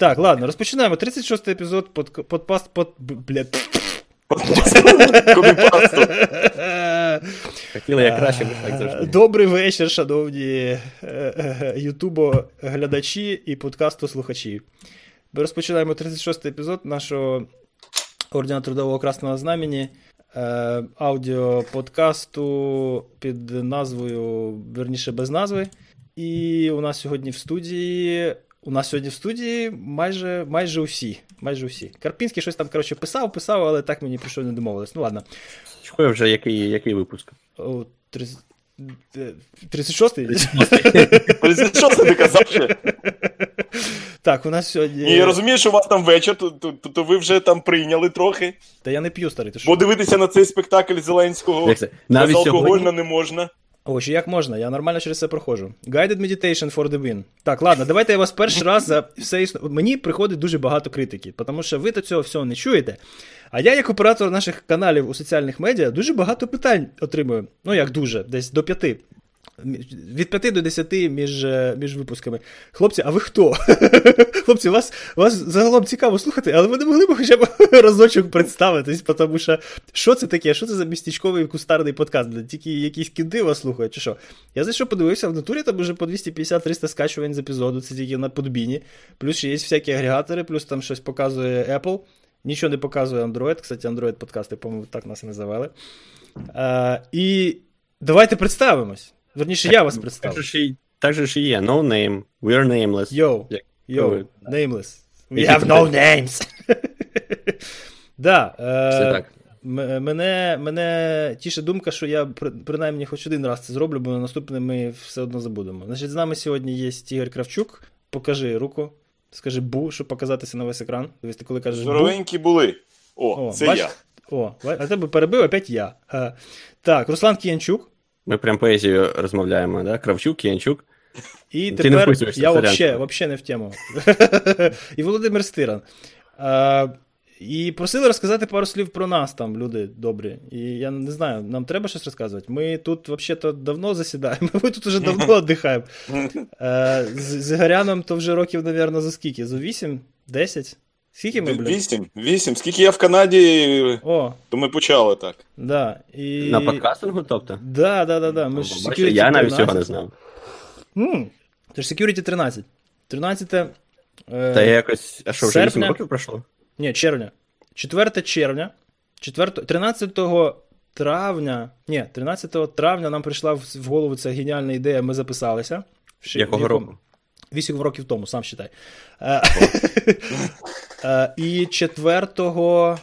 Так, ладно, розпочинаємо. 36-й епізод под, подпаст под. Блядь. Хотіли як краще, так завжди. Добрий вечір, шановні е, е, ютубо-глядачі і подкасту-слухачі. Ми розпочинаємо 36-й епізод нашого Ордена Трудового Красного Знамені, е, аудіоподкасту під назвою, верніше без назви. І у нас сьогодні в студії. У нас сьогодні в студії майже майже усі. Майже усі. Карпінський щось там, коротше, писав, писав, але так мені про що не домовились. Ну ладно. Чекаю вже який, який випуск. О, 30... е, 36-й? 36 ти казав ще? Так, у нас сьогодні. Ні, я розумію, що у вас там вечір, то, то, то, то ви вже там прийняли трохи. Та я не п'ю старий. Ти що? Бо дивитися на цей спектакль Зеленського? Безалкогольно сьогодні? не можна. О, ще як можна, я нормально через це проходжу. Guided meditation for the win. Так, ладно, давайте я вас перший раз за все існо... Мені приходить дуже багато критики, тому що ви то цього всього не чуєте. А я, як оператор наших каналів у соціальних медіа, дуже багато питань отримую. Ну, як дуже, десь до п'яти. Від 5 до 10 між, е, між випусками. Хлопці, а ви хто? Хлопці, вас, вас загалом цікаво слухати, але ви не могли б хоча б разочок представитись, тому що що це таке? Що це за містечковий кустарний подкаст? Тільки якісь кінди вас слухають, чи що? Я зайшов, подивився, в натурі там вже по 250-300 скачувань з епізоду, це тільки на подбіні. Плюс ще є всякі агрегатори, плюс там щось показує Apple. Нічого не показує Android. Кстати, Android подкасти, по-моєму, так нас і називали. Е, і давайте представимось. Верніше, я вас представлю. же ж так же ж і є. No name. We're nameless. Йоу, Як- йоу, nameless. We have no names. Да, Все е, так. м- мене, мене тіше думка, що я при- принаймні хоч один раз це зроблю, бо на наступне ми все одно забудемо. Значить, з нами сьогодні є Ігор Кравчук. Покажи руку. Скажи бу, щоб показатися на весь екран. Тобто, ти коли кажеш Здоровенькі були. О, О, це бач? я. О, а тебе перебив опять я. Так, Руслан Кіянчук. Ми прям поезію розмовляємо, да? Кравчук, Янчук. І Ти тепер я вообще, вообще не в тему. і Володимир Стиран. А, і просили розказати пару слів про нас, там, люди добрі. І я не знаю, нам треба щось розказувати. Ми тут взагалі-то давно засідаємо, ми тут уже давно віддихаємо. З, з Ігоряном то вже років, мабуть, за скільки? За 8? 10? Скільки ми, блядь? Вісім, вісім. Скільки я в Канаді, О, то ми почали так. да. І... На подкастингу, тобто? Да, да, да, да. Ми ж Бачите, Security я навіть 13. цього не знав. М, Це ж Security 13. 13. Е... Та я якось. А що, вже 8 серпня? років пройшло? Ні, червня. 4 червня. 4, 13 травня. Ні, 13 травня нам прийшла в в голову ця геніальна ідея, ми записалися. В Якого якому- року? 8 років тому, сам считай. Е, е, І 4,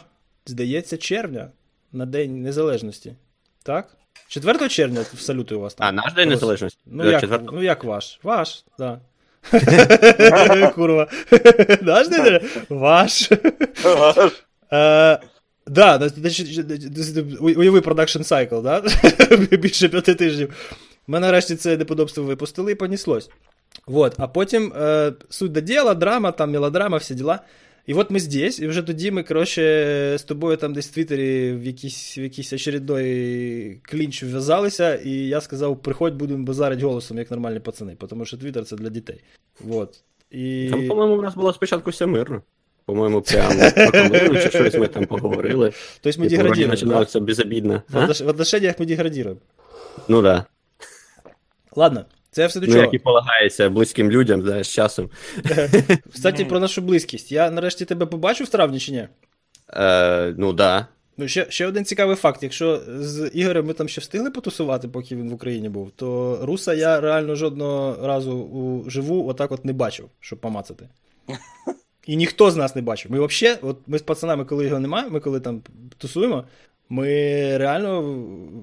здається, червня на День Незалежності. Так? 4 червня в салюти у вас там. А, наш день незалежності? Ну Е, як, ну як ваш? Ваш, да. Курва. Наш день? Ваш. Е, Да, уяви продакшн сайкл, да? Більше п'яти тижнів. Ми нарешті це неподобство випустили і поніслось. Вот. А потім е, суть до діла, драма, там мелодрама, всі діла. І от ми здесь, і вже тоді ми, коротше, з тобою там десь в Твіттері в якийсь, в якийсь очередной клінч вв'язалися, і я сказав, приходь, будемо базарити голосом, як нормальні пацани, тому що Твіттер це для дітей. Вот. І... Там, по-моєму, у нас було спочатку все мирно. По-моєму, прямо прокоментуючи щось ми там поговорили. Тобто ми Типу, да? починалося безобідно. В А? отнош- В отношениях ми деградируємо. Ну да. Ладно, це все до Ну, чого. як і полагається близьким людям, да, з часом. Кстати, про нашу близькість. Я нарешті тебе побачив в травні чи ні? Е, ну да. Ну, ще, ще один цікавий факт. Якщо з Ігорем ми там ще встигли потусувати, поки він в Україні був, то Руса я реально жодного разу у живу отак от не бачив, щоб помацати. І ніхто з нас не бачив. Ми взагалі, от ми з пацанами, коли його немає, ми коли там тусуємо, ми реально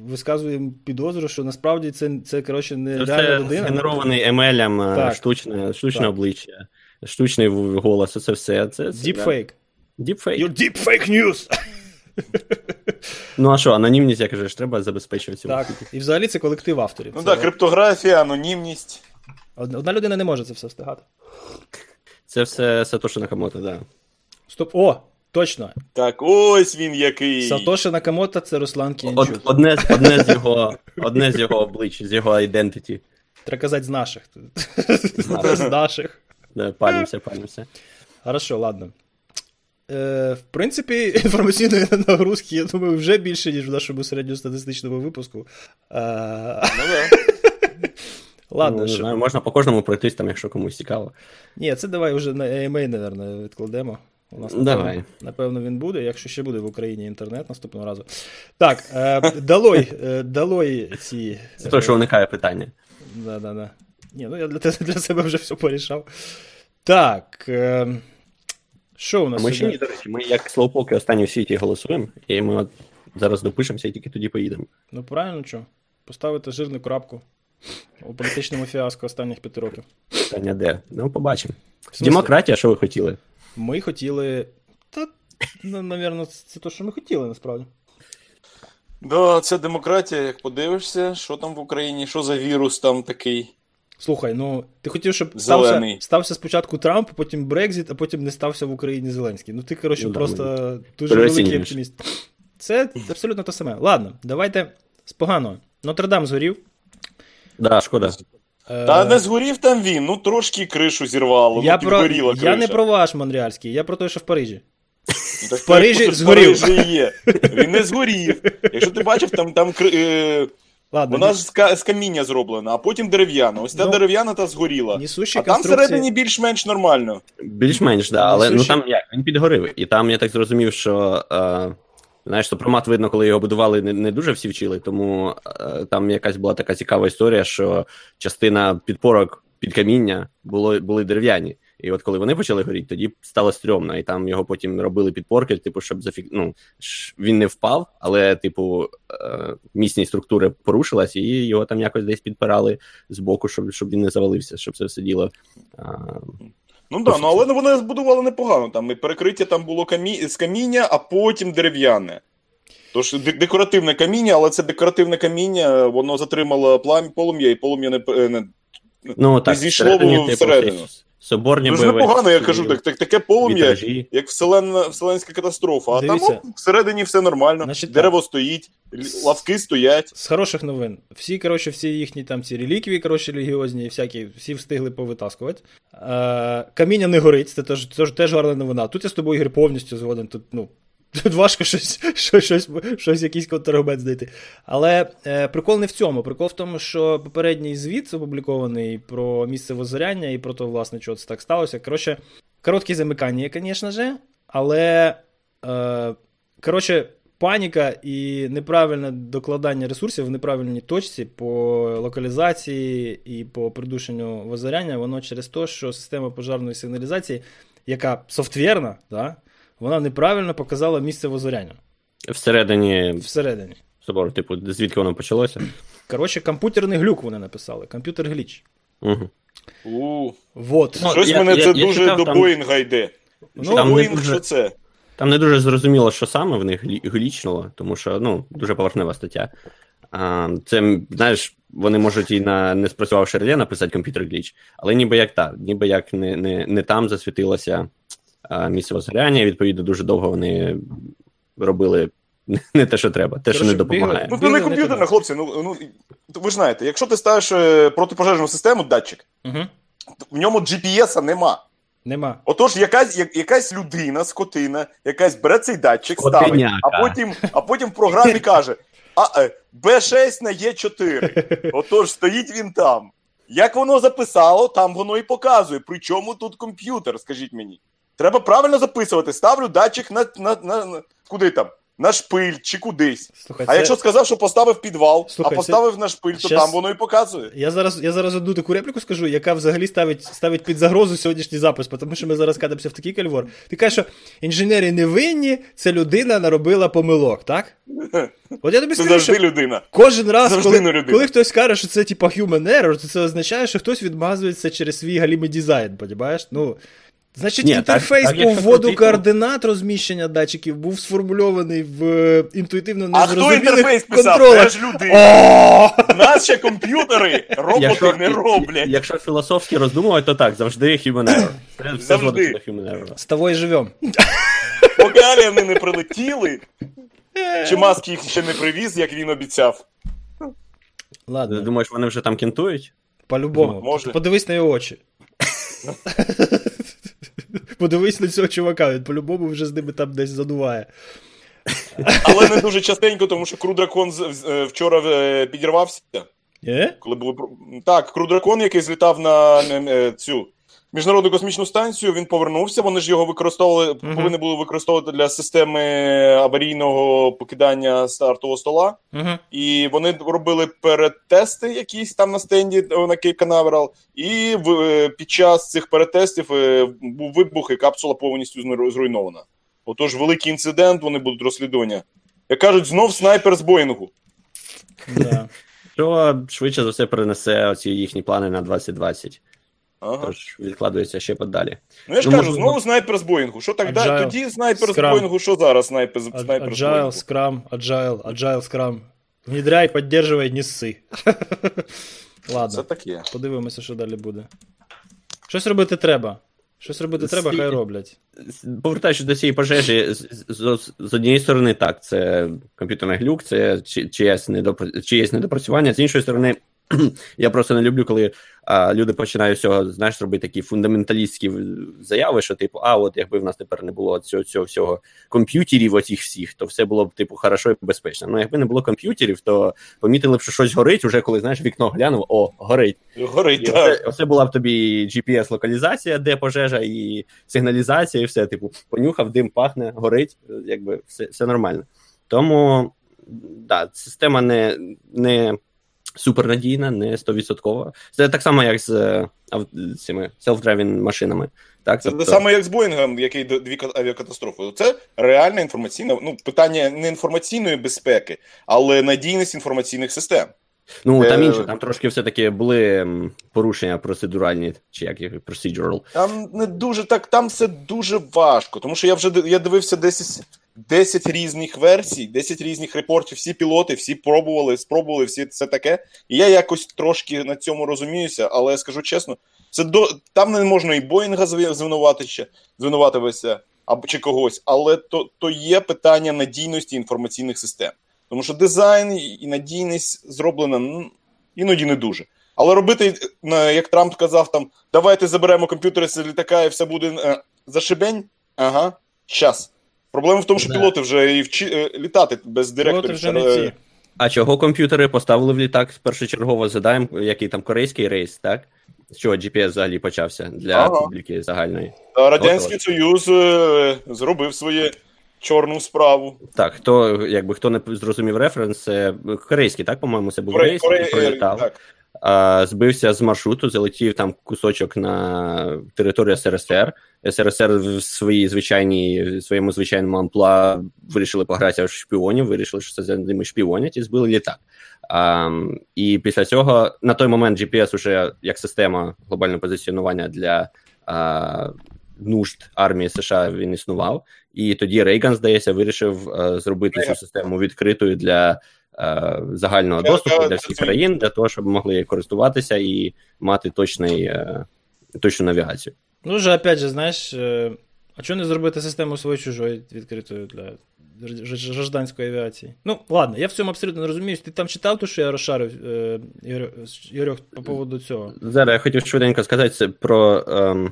висказуємо підозру, що насправді це, це коротше, не Це реальна людина. згенерований емелем, е, Так. штучне, штучне Так. обличчя, штучний голос, це все. Це, це, Deepfake. Да. Deepfake. Your deepfake news! Ну а що, анонімність, як же ж, треба забезпечувати. Так. І взагалі це колектив авторів. Ну Це так, криптографія, анонімність. Одна людина не може це все встигати. Це все Сатоші Накамото, да. Стоп. О, точно. Так, ось він який. Сатоши Накамото це Руслан Од, Кіянчук. одне, з- одне, з його, одне з його облич, з його identity. Треба казати з наших. наших. З наших. Да, палимося, палимося. Хорошо, ладно. Е, в принципі, інформаційної нагрузки, я думаю, вже більше, ніж в нашому середньостатистичному випуску. Е, Ну ладно, ну, не що. знаю, можна по кожному пройтись, там, якщо комусь цікаво. Ні, це давай вже на AMA, напевно, відкладемо. У нас, Давай. Напевно, напевно, він буде, якщо ще буде в Україні інтернет наступного разу. Так, е, далой, е, далой ці. Це той, що уникає питання. Да, да, да. Ні, ну я для, для себе вже все порішав. Так. Е, що у А нас ми ще ні, до речі, ми як слоупоки останні в світі голосуємо, і ми от зараз допишемося і тільки тоді поїдемо. Ну правильно що? Поставити жирну крапку у політичному фіаско останніх п'яти років. Питання де? Ну, побачимо. Демократія, що ви хотіли? Ми хотіли. Та, ну, напевно, це те, що ми хотіли, насправді. Да, це демократія, як подивишся, що там в Україні, що за вірус там такий. Слухай, ну ти хотів, щоб стався, Зелений. стався спочатку Трамп, потім Брекзіт, а потім не стався в Україні Зеленський. Ну ти, коротше, Ну, просто дуже великий оптиміст. Це абсолютно те саме. Ладно, давайте з поганого. Нотр-Дам згорів. Да, шкода. Е, Та не згорів там він, ну трошки кришу зірвало, я, ну про... підгоріла криша. я не про ваш Монреальський, я про те, що в Парижі. Ну, так в Парижі згорів. Парижі є. Він не згорів. Якщо ти бачив, там, там е, Ладно, вона ж з, каміння зроблена, а потім дерев'яна. Ось та Ну, дерев'яна та згоріла. несущі А там конструкції. всередині більш-менш нормально. Більш-менш, да, але ну там як, він підгорив. І там я так зрозумів, що е, знаєш, сопромат видно, коли його будували, не, не дуже всі вчили, тому е, там якась була така цікава історія, що частина підпорок під каміння було, були дерев'яні. І от коли вони почали горіти, тоді стало стрьомно, і там його потім робили підпорки, типу, щоб зафік... ну, він не впав, але, типу, е, міцні структури порушилась, і його там якось десь підпирали з боку, щоб, щоб він не завалився, щоб все діло. е, Ну да, ну але вони збудували непогано. Там і перекриття там було камі... з каміння, а потім дерев'яне. Тож декоративне каміння, але це декоративне каміння, воно затримало плам... полум'я, і полум'я не, не... Ну, так, зійшло типу, всередину. всі Соборні Дуже бойові непогано, я кажу, так, так, таке полум'я, вітражі. як вселенна, вселенська катастрофа. А Дивіться. там о, всередині все нормально. Значить, Дерево стоїть, л- лавки стоять. З хороших новин. Всі, коротше, всі їхні там ці реліквії, коротше, релігіозні, всякі, всі встигли повитаскувати. Е, каміння не горить, це теж, теж, теж гарна новина. Тут я з тобою Ігор, повністю згоден. Тут, ну, тут важко щось, щось, щось, щось якийсь контраргумент знайти. Але е, прикол не в цьому. Прикол в тому, що попередній звіт опублікований про місце воззоряння і про те, власне, чого це так сталося. Коротше, короткі замикання, звісно ж, але. Е, коротше, паніка і неправильне докладання ресурсів в неправильній точці по локалізації і по придушенню воззоряння, воно через те, що система пожарної сигналізації, яка софтвєрна, да, вона неправильно показала місце воззоряння Всередині всередині. собору, типу, звідки воно почалося. Коротше, комп'ютерний глюк вони написали, комп'ютер гліч. Угу. У, Вот. Ну, щось я- мене я- це я дуже читав, до там- Боїнга йде. Ну, там Боїнг, дуже- що це? Там не дуже зрозуміло, що саме в них глічнуло, тому що ну, дуже поверхнева стаття. А, це, знаєш, вони можуть і на не спрацювавши реле написати комп'ютер гліч, але ніби як так, ніби як не, не, не там засвітилося місце возгоряння, відповідно дуже довго вони робили не те, що треба, те, що не допомагає. Ну, не комп'ютерна, хлопці. Ну, ну, ви ж знаєте, якщо ти ставиш е, протипожежну систему, датчик, Угу. в ньому GPS-а нема. Нема. Отож, якась, я- якась людина, скотина, якась бере цей датчик, ставить, а потім, а потім в програмі каже: а, е, Б6 на Е4. Отож, стоїть він там. Як воно записало, там воно і показує. Причому тут комп'ютер, скажіть мені. Треба правильно записувати. Ставлю датчик на, на, на, на куди там? На шпиль чи кудись. Слухай, А це- якщо сказав, що поставив підвал, Слухай, а поставив на шпиль, то щас- там воно і показує. Я зараз, я зараз одну таку репліку скажу, яка взагалі ставить, ставить під загрозу сьогоднішній запис, тому що ми зараз катимося в такий кальвор. Ти кажеш, що інженери не винні, це людина наробила помилок, так? От я тобі Це скажу, завжди що людина. кожен раз, завжди коли, людина. коли хтось каже, що це типа human error, то це означає, що хтось відмазується через свій галімий дизайн, понімаєш? Ну, значить, Ні, інтерфейс так, по вводу крутити- координат розміщення датчиків був сформульований в е, інтуїтивно А хто незрозумілих інтерфейс писав? Теж людина. О! Нас ще комп'ютери роботи не роблять. Якщо філософськи роздумувати, то так, завжди human error. Все Завжди. до human error. З тобою живем. Поки аліни не прилетіли, чи маски їх ще не привіз, як він обіцяв. Ти думаєш, вони вже там кінтують? По-любому. Може. Подивись на його очі. Подивись на цього чувака, він по-любому вже з ними там десь задуває. Але не дуже частенько, тому що Крудракон е, вчора е, підірвався. Є? Коли були Так, Крудракон, який злітав на е, цю міжнародну космічну станцію, він повернувся. Вони ж його використовували, uh-huh. повинні були використовувати для системи аварійного покидання стартового стола. Uh-huh. І вони робили перетести якісь там на стенді на Кейп Канаверал. І в, під час цих перетестів був вибух, і капсула повністю зруйнована. Отож, великий інцидент, вони будуть розслідування. Як кажуть, знов снайпер з Боїнгу. Да. Що швидше за все перенесе оці їхні плани на 2020. Ага. Тож відкладується ще подалі. Ну я ж Ну, кажу, можливо- знову снайпер з Боїнгу. Що так далі? Agile, Тоді снайпер Scrum. з Боїнгу, що зараз снайпер, з- снайпер з Agile, Боїнгу? Scrum, Agile, Agile, Scrum. Внедряй, поддерживай, не сси. Це Ладно, таке. подивимося, що далі буде. Щось робити треба. Щось робити треба, хай роблять. Повертаючись до цієї пожежі, з, з, з однієї сторони, так, це комп'ютерний глюк, це чиєсь недопрацювання. З іншої сторони, я просто не люблю, коли а, люди починають всього, знаєш, робити такі фундаменталістські заяви, що, типу, а, от якби в нас тепер не було цього, цього всього комп'ютерів, оцих всіх, то все було б, типу, хорошо і безпечно. Ну, якби не було комп'ютерів, то помітили б, що щось горить, уже коли, знаєш, вікно глянув, о, горить. Горить, І так. оце, оце була б тобі GPS-локалізація, де пожежа, і сигналізація, і все. Типу, понюхав, дим пахне, горить, якби все, все нормально. Тому да, система не, не супернадійна, не 100%. Це так само, як з е, цими self-driving машинами. Так, Це тобто- те саме, як з Боїнгом, який дві ка- авіакатастрофи. Це реальна інформаційна, ну, питання не інформаційної безпеки, але надійність інформаційних систем. Ну, там Е, інше, там трошки все-таки були порушення процедуральні, чи як їх procedural. Там не дуже так, там все дуже важко, тому що я вже я дивився 10, 10 різних версій, 10 різних репортів, всі пілоти, всі пробували, спробували, всі це таке. І я якось трошки на цьому розуміюся, але скажу чесно, це до там не можна і Боїнга зви- звинуватити, звинуватитися або чи когось, але то, то є питання надійності інформаційних систем. Тому що дизайн і надійність зроблена ну, іноді не дуже. Але робити, як Трамп казав, там давайте заберемо комп'ютери з літака і все буде е, зашибень. Ага, щас. Проблема в тому, що Да. пілоти вже і вчи, е, літати без Пілоти директорів. вже не е, ті. А чого комп'ютери поставили в літак першочергово задаємо, який там корейський рейс, так? З чого GPS взагалі почався для Ага. публіки загальної? а Радянський Союз е, зробив своє чорну справу. Так, хто, якби хто не зрозумів референс, це корейський, так, по-моєму, це був Коре- рейс, Коре- який пролітав. так. Збився з маршруту, залетів там кусочок на територію СРСР. СРСР в своїй звичайній своєму звичайному амплуа вирішили погратися в шпіонів, вирішили, що це за ними шпіонять, і збили літак. А, і після цього на той момент GPS уже як система глобального позиціонування для а, нужд армії США він існував. І тоді Рейган, здається, вирішив а, зробити цю систему відкритою для загального Я- доступу я- для всіх країн, для того, щоб могли користуватися і мати точний, е, точну навігацію. Ну вже, опять же, знаєш, е, а чого не зробити систему свою чужої відкритою для гр- гражданської авіації? Ну, ладно, я в цьому абсолютно не розуміюсь. Ти там читав те, що я розшарив, е, Ігорьох, по поводу цього? Зараз я хотів швиденько сказати про, ем,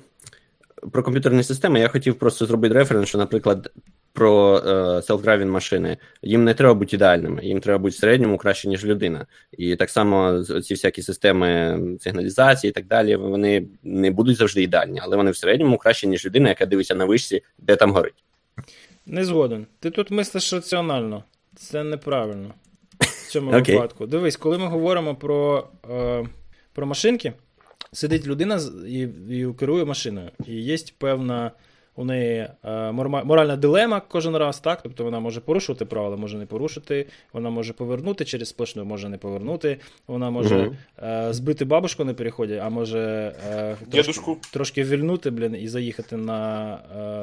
про комп'ютерні системи. Я хотів просто зробити референс, що, наприклад, про self-driving машини. Їм не треба бути ідеальними, їм треба бути в середньому краще, ніж людина. І так само ці всякі системи сигналізації і так далі, вони не будуть завжди ідеальні, але вони в середньому краще, ніж людина, яка дивиться на вишці, де там горить. Не згоден. Ти тут мислиш раціонально. Це неправильно. В цьому Окей. випадку. Дивись, коли ми говоримо про, е, про машинки, сидить людина і, і керує машиною. І є певна у неї е, моральна дилема кожен раз, так? Тобто вона може порушувати правила, може не порушити, вона може повернути через сплошну, може не повернути, вона може е, збити бабушку на переході, а може е, трошки, трошки вільнути, блін, і заїхати на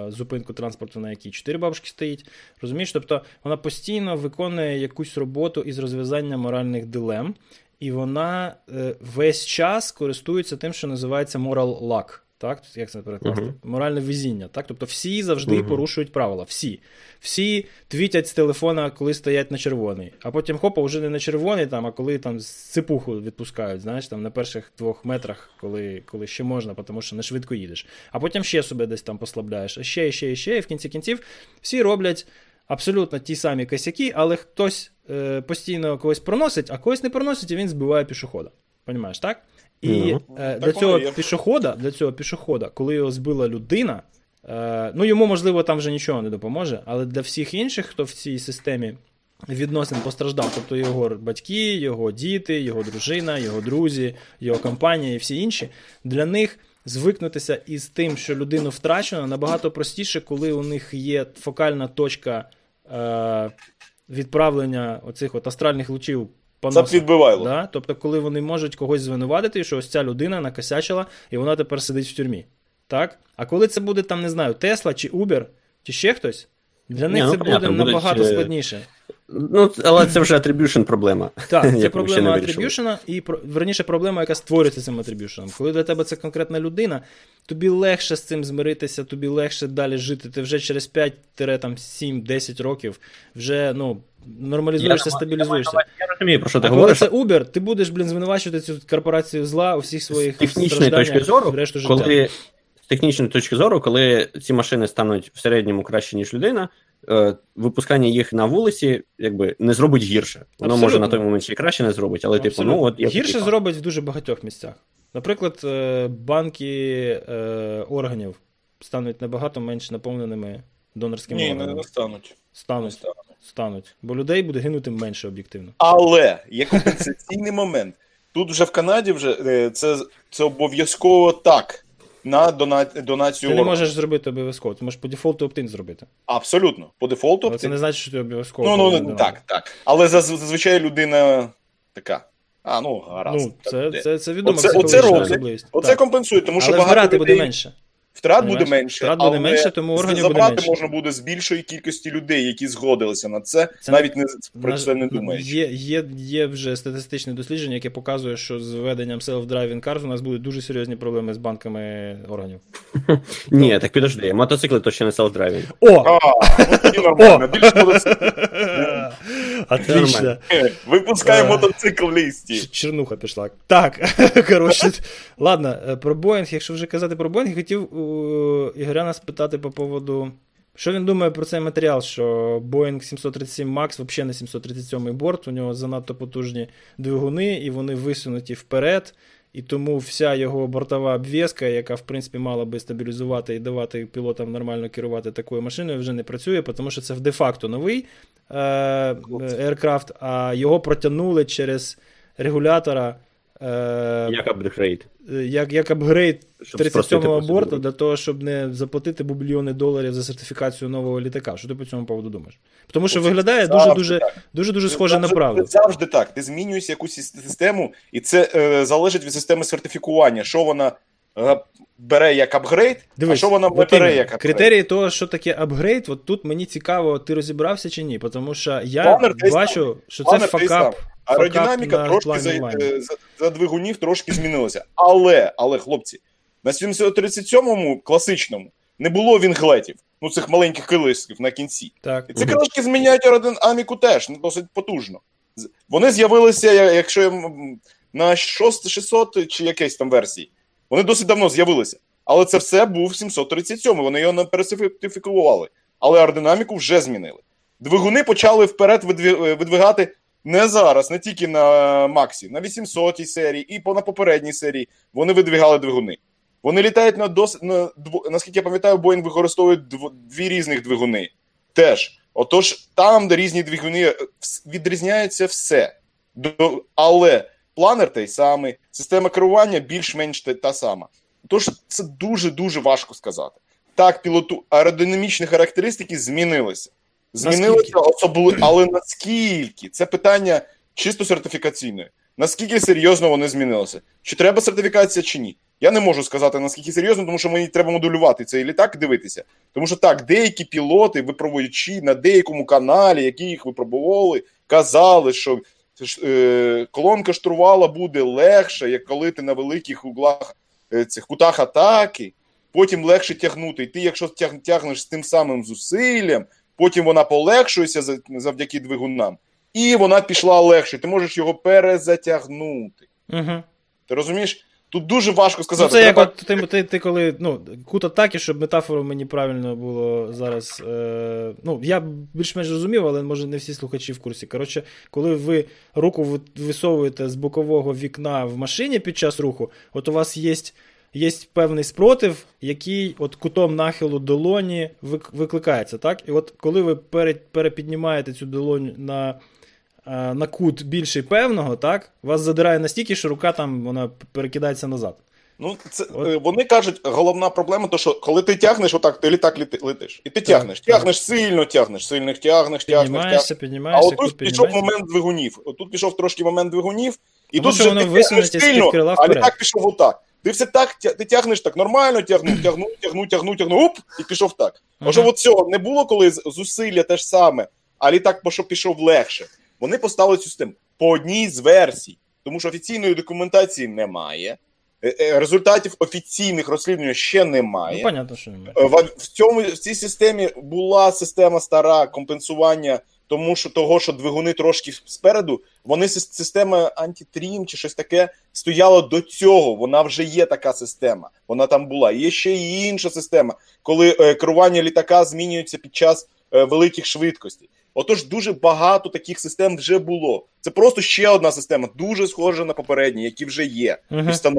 зупинку транспорту, на якій чотири бабушки стоїть. Розумієш? Тобто вона постійно виконує якусь роботу із розв'язання моральних дилем, і вона е, весь час користується тим, що називається moral luck. Так, як це перекласти? Мгм. Моральне везіння. Так? Тобто всі завжди Мгм. порушують правила. Всі. Всі твітять з телефона, коли стоять на червоний. А потім хопа, вже не на червоний, там, а коли там ципуху відпускають, знаєш, там на перших двох метрах, коли, коли ще можна, тому що не швидко їдеш. А потім ще себе десь там послабляєш, а ще, ще, ще, і в кінці кінців всі роблять абсолютно ті самі косяки, але хтось е, постійно когось проносить, а когось не проносить, і він збиває пішохода. Понімаєш, так? І Ну, е, так для цього пішохода, для цього пішохода, коли його збила людина, е, ну йому, можливо, там вже нічого не допоможе, але для всіх інших, хто в цій системі відносин постраждав, тобто його батьки, його діти, його дружина, його друзі, його компанія і всі інші, для них звикнутися із тим, що людину втрачено, набагато простіше, коли у них є фокальна точка е, відправлення оцих от астральних лучів по Це підбивайло. Да? Тобто, коли вони можуть когось звинуватити, що ось ця людина накосячила, і вона тепер сидить в тюрмі. Так? А коли це буде там, не знаю, Тесла чи Uber, чи ще хтось, для них Ні, ну, це понятно, буде будуть, набагато складніше. Ну, але це вже attribution проблема. Так, це не проблема атриб'юшена, і верніше проблема, яка створюється цим атриб'юшеном. Коли для тебе це конкретна людина, тобі легше з цим змиритися, тобі легше далі жити. Ти вже через 5 7-10 років вже ну, нормалізуєшся, Я- стабілізуєшся. Я розумію, про що ти А коли це Uber, ти будеш, блін, звинувачувати цю корпорацію зла у всіх своїх з технічної стражданнях точки зору, решту життя. коли з технічної точки зору, коли ці машини стануть в середньому краще, ніж людина, е, випускання їх на вулиці якби не зробить гірше. Воно може на той момент ще й краще не зробить, але типу, ну от гірше такий зробить в дуже багатьох місцях. Наприклад, е, банки е, органів стануть набагато менш наповненими донорськими Ні, не, органами. не стануть. Не Стануть, стануть. Бо людей буде гинути менше об'єктивно. Але є компенсаційний момент. Тут вже в Канаді вже е, це, це обов'язково так. На дона, донацію Ти не можеш зробити обов'язково. Ти можеш по дефолту оптин зробити. Абсолютно. По дефолту. Але це не значить, що ти обов'язково. Ну, ну, ну так, так. Але зазвичай людина така. А, ну, гаразд. Ну, це, це, це відома Оце- оце роблять. Оце Так. компенсує, тому що Але багато збирати буде менше. Втрат буде менше, Втрат буде але менше, тому органів буде менше. можна буде з більшої кількості людей, які згодилися на це, Це навіть не про це не думають. Є, є, є вже статистичне дослідження, яке показує, що з введенням self-driving cars у нас будуть дуже серйозні проблеми з банками органів. Ні, так підожди, мотоцикли то ще не селф-драйвінг. О! А, Отлично. Випускає Е. мотоцикл в лісті. Чернуха пішла. Так, коротше. Ладно, е, про Боїнг, якщо вже казати про Боїнг, хотів у Ігоряна спитати по поводу. Що він думає про цей матеріал, що Boeing 737 MAX взагалі не 737 борт, у нього занадто потужні двигуни, і вони висунуті вперед, і тому вся його бортова обв'язка, яка в принципі мала би стабілізувати і давати пілотам нормально керувати такою машиною, вже не працює, тому що це де-факто новий е, aircraft, а його протягнули через регулятора. Е, Як апгрейд. як, як апгрейд 37-го процедуру. борту для того, щоб не заплатити бубліони доларів за сертифікацію нового літака. Що ти по цьому поводу думаєш? Тому що виглядає дуже дуже дуже дуже схоже на правду. Завжди так. Ти змінюєш якусь систему, і це е, залежить від системи сертифікування. Що вона е, бере як апгрейд, а що вона бере іменно, як апгрейд. критерії того, що таке апгрейд, от тут мені цікаво, ти розібрався чи ні, тому що я Планер бачу, що це факап. Аеродинаміка на трошки за, е, за, за двигунів трошки змінилася. Але, але, хлопці, на 737-му класичному не було вінглетів, ну цих маленьких килисків на кінці. Так. І ці крилишки зміняють аеродинаміку теж ну, досить потужно. Вони з'явилися, якщо я, на 6, 600 чи якесь там версії. Вони досить давно з'явилися. Але це все був 737, вони його не пересертифікували. Але аеродинаміку вже змінили. Двигуни почали вперед е, видвигати не зараз, не тільки на Максі, на 800 серії і по на попередній серії вони видвигали двигуни. Вони літають на дос... на наскільки я пам'ятаю, Боїнг використовує дв... дві різних двигуни. Теж. Отож, там, де різні двигуни, е, відрізняється все. До... Але планер той самий, система керування більш-менш та, та сама. Тож це дуже-дуже важко сказати. Так, пілоту аеродинамічні характеристики змінилися. Наскільки? особливо, але наскільки? Це питання чисто сертифікаційне. Наскільки серйозно вони змінилися? Чи треба сертифікація, чи ні? Я не можу сказати наскільки серйозно, тому що мені треба моделювати цей літак дивитися. Тому що так, деякі пілоти, випробуючи на деякому каналі, які їх випробували, казали, що е, колонка штурвала буде легше, як коли ти на великих углах е, цих кутах атаки, потім легше тягнути. І ти, якщо тяг, тягнеш з тим самим зусиллям, потім вона полегшується завдяки двигунам, і вона пішла легше. Ти можеш його перезатягнути. Угу. Ти розумієш? Тут дуже важко Ну, сказати. це як Треба- от ти, ти, ти коли. Ну, кут атаки, щоб метафору мені правильно було зараз. Е, ну, я більш-менш розумів, але може не всі слухачі в курсі. Коротше, коли ви руку висовуєте з бокового вікна в машині під час руху, от у вас є. Є певний спротив, який от кутом нахилу долоні викликається, так? І от коли ви перепіднімаєте цю долоню на, е, на кут більший певного, так, вас задирає настільки, що рука там вона перекидається назад. Ну, це, От. е, вони кажуть, головна проблема, то що коли ти тягнеш, отак, ти літак літи- летиш. І ти Так, тягнеш, так. тягнеш, сильно тягнеш, сильно тягнеш, тягнеш, тягнеш. Піднімаєшся, А отут пішов момент двигунів. Отут пішов трошки момент двигунів, і Тому тут що вже ти тягнеш сильно, а літак пішов отак. Ти все так, ти тягнеш так нормально, тягнув, тягнув, тягнув, тягнув, тягнув, оп, і пішов так. Може, от цього не було, коли зусилля те ж саме, а літак пішов, пішов легше. Вони поставили цю систему по одній з версій, тому що офіційної документації немає. е, е, Результатів офіційних розслідувань ще немає. Ну, понятно, що немає. Е, В, в цьому в цій системі була система стара компенсування, тому що того, що двигуни трошки спереду, вони сис- система антитрім чи щось таке стояла до цього. Вона вже є така система. Вона там була. Є ще і інша система, коли е, керування літака змінюється під час е, великих швидкостей. Отож, дуже багато таких систем вже було. Це просто ще одна система, дуже схожа на попередні, які вже є.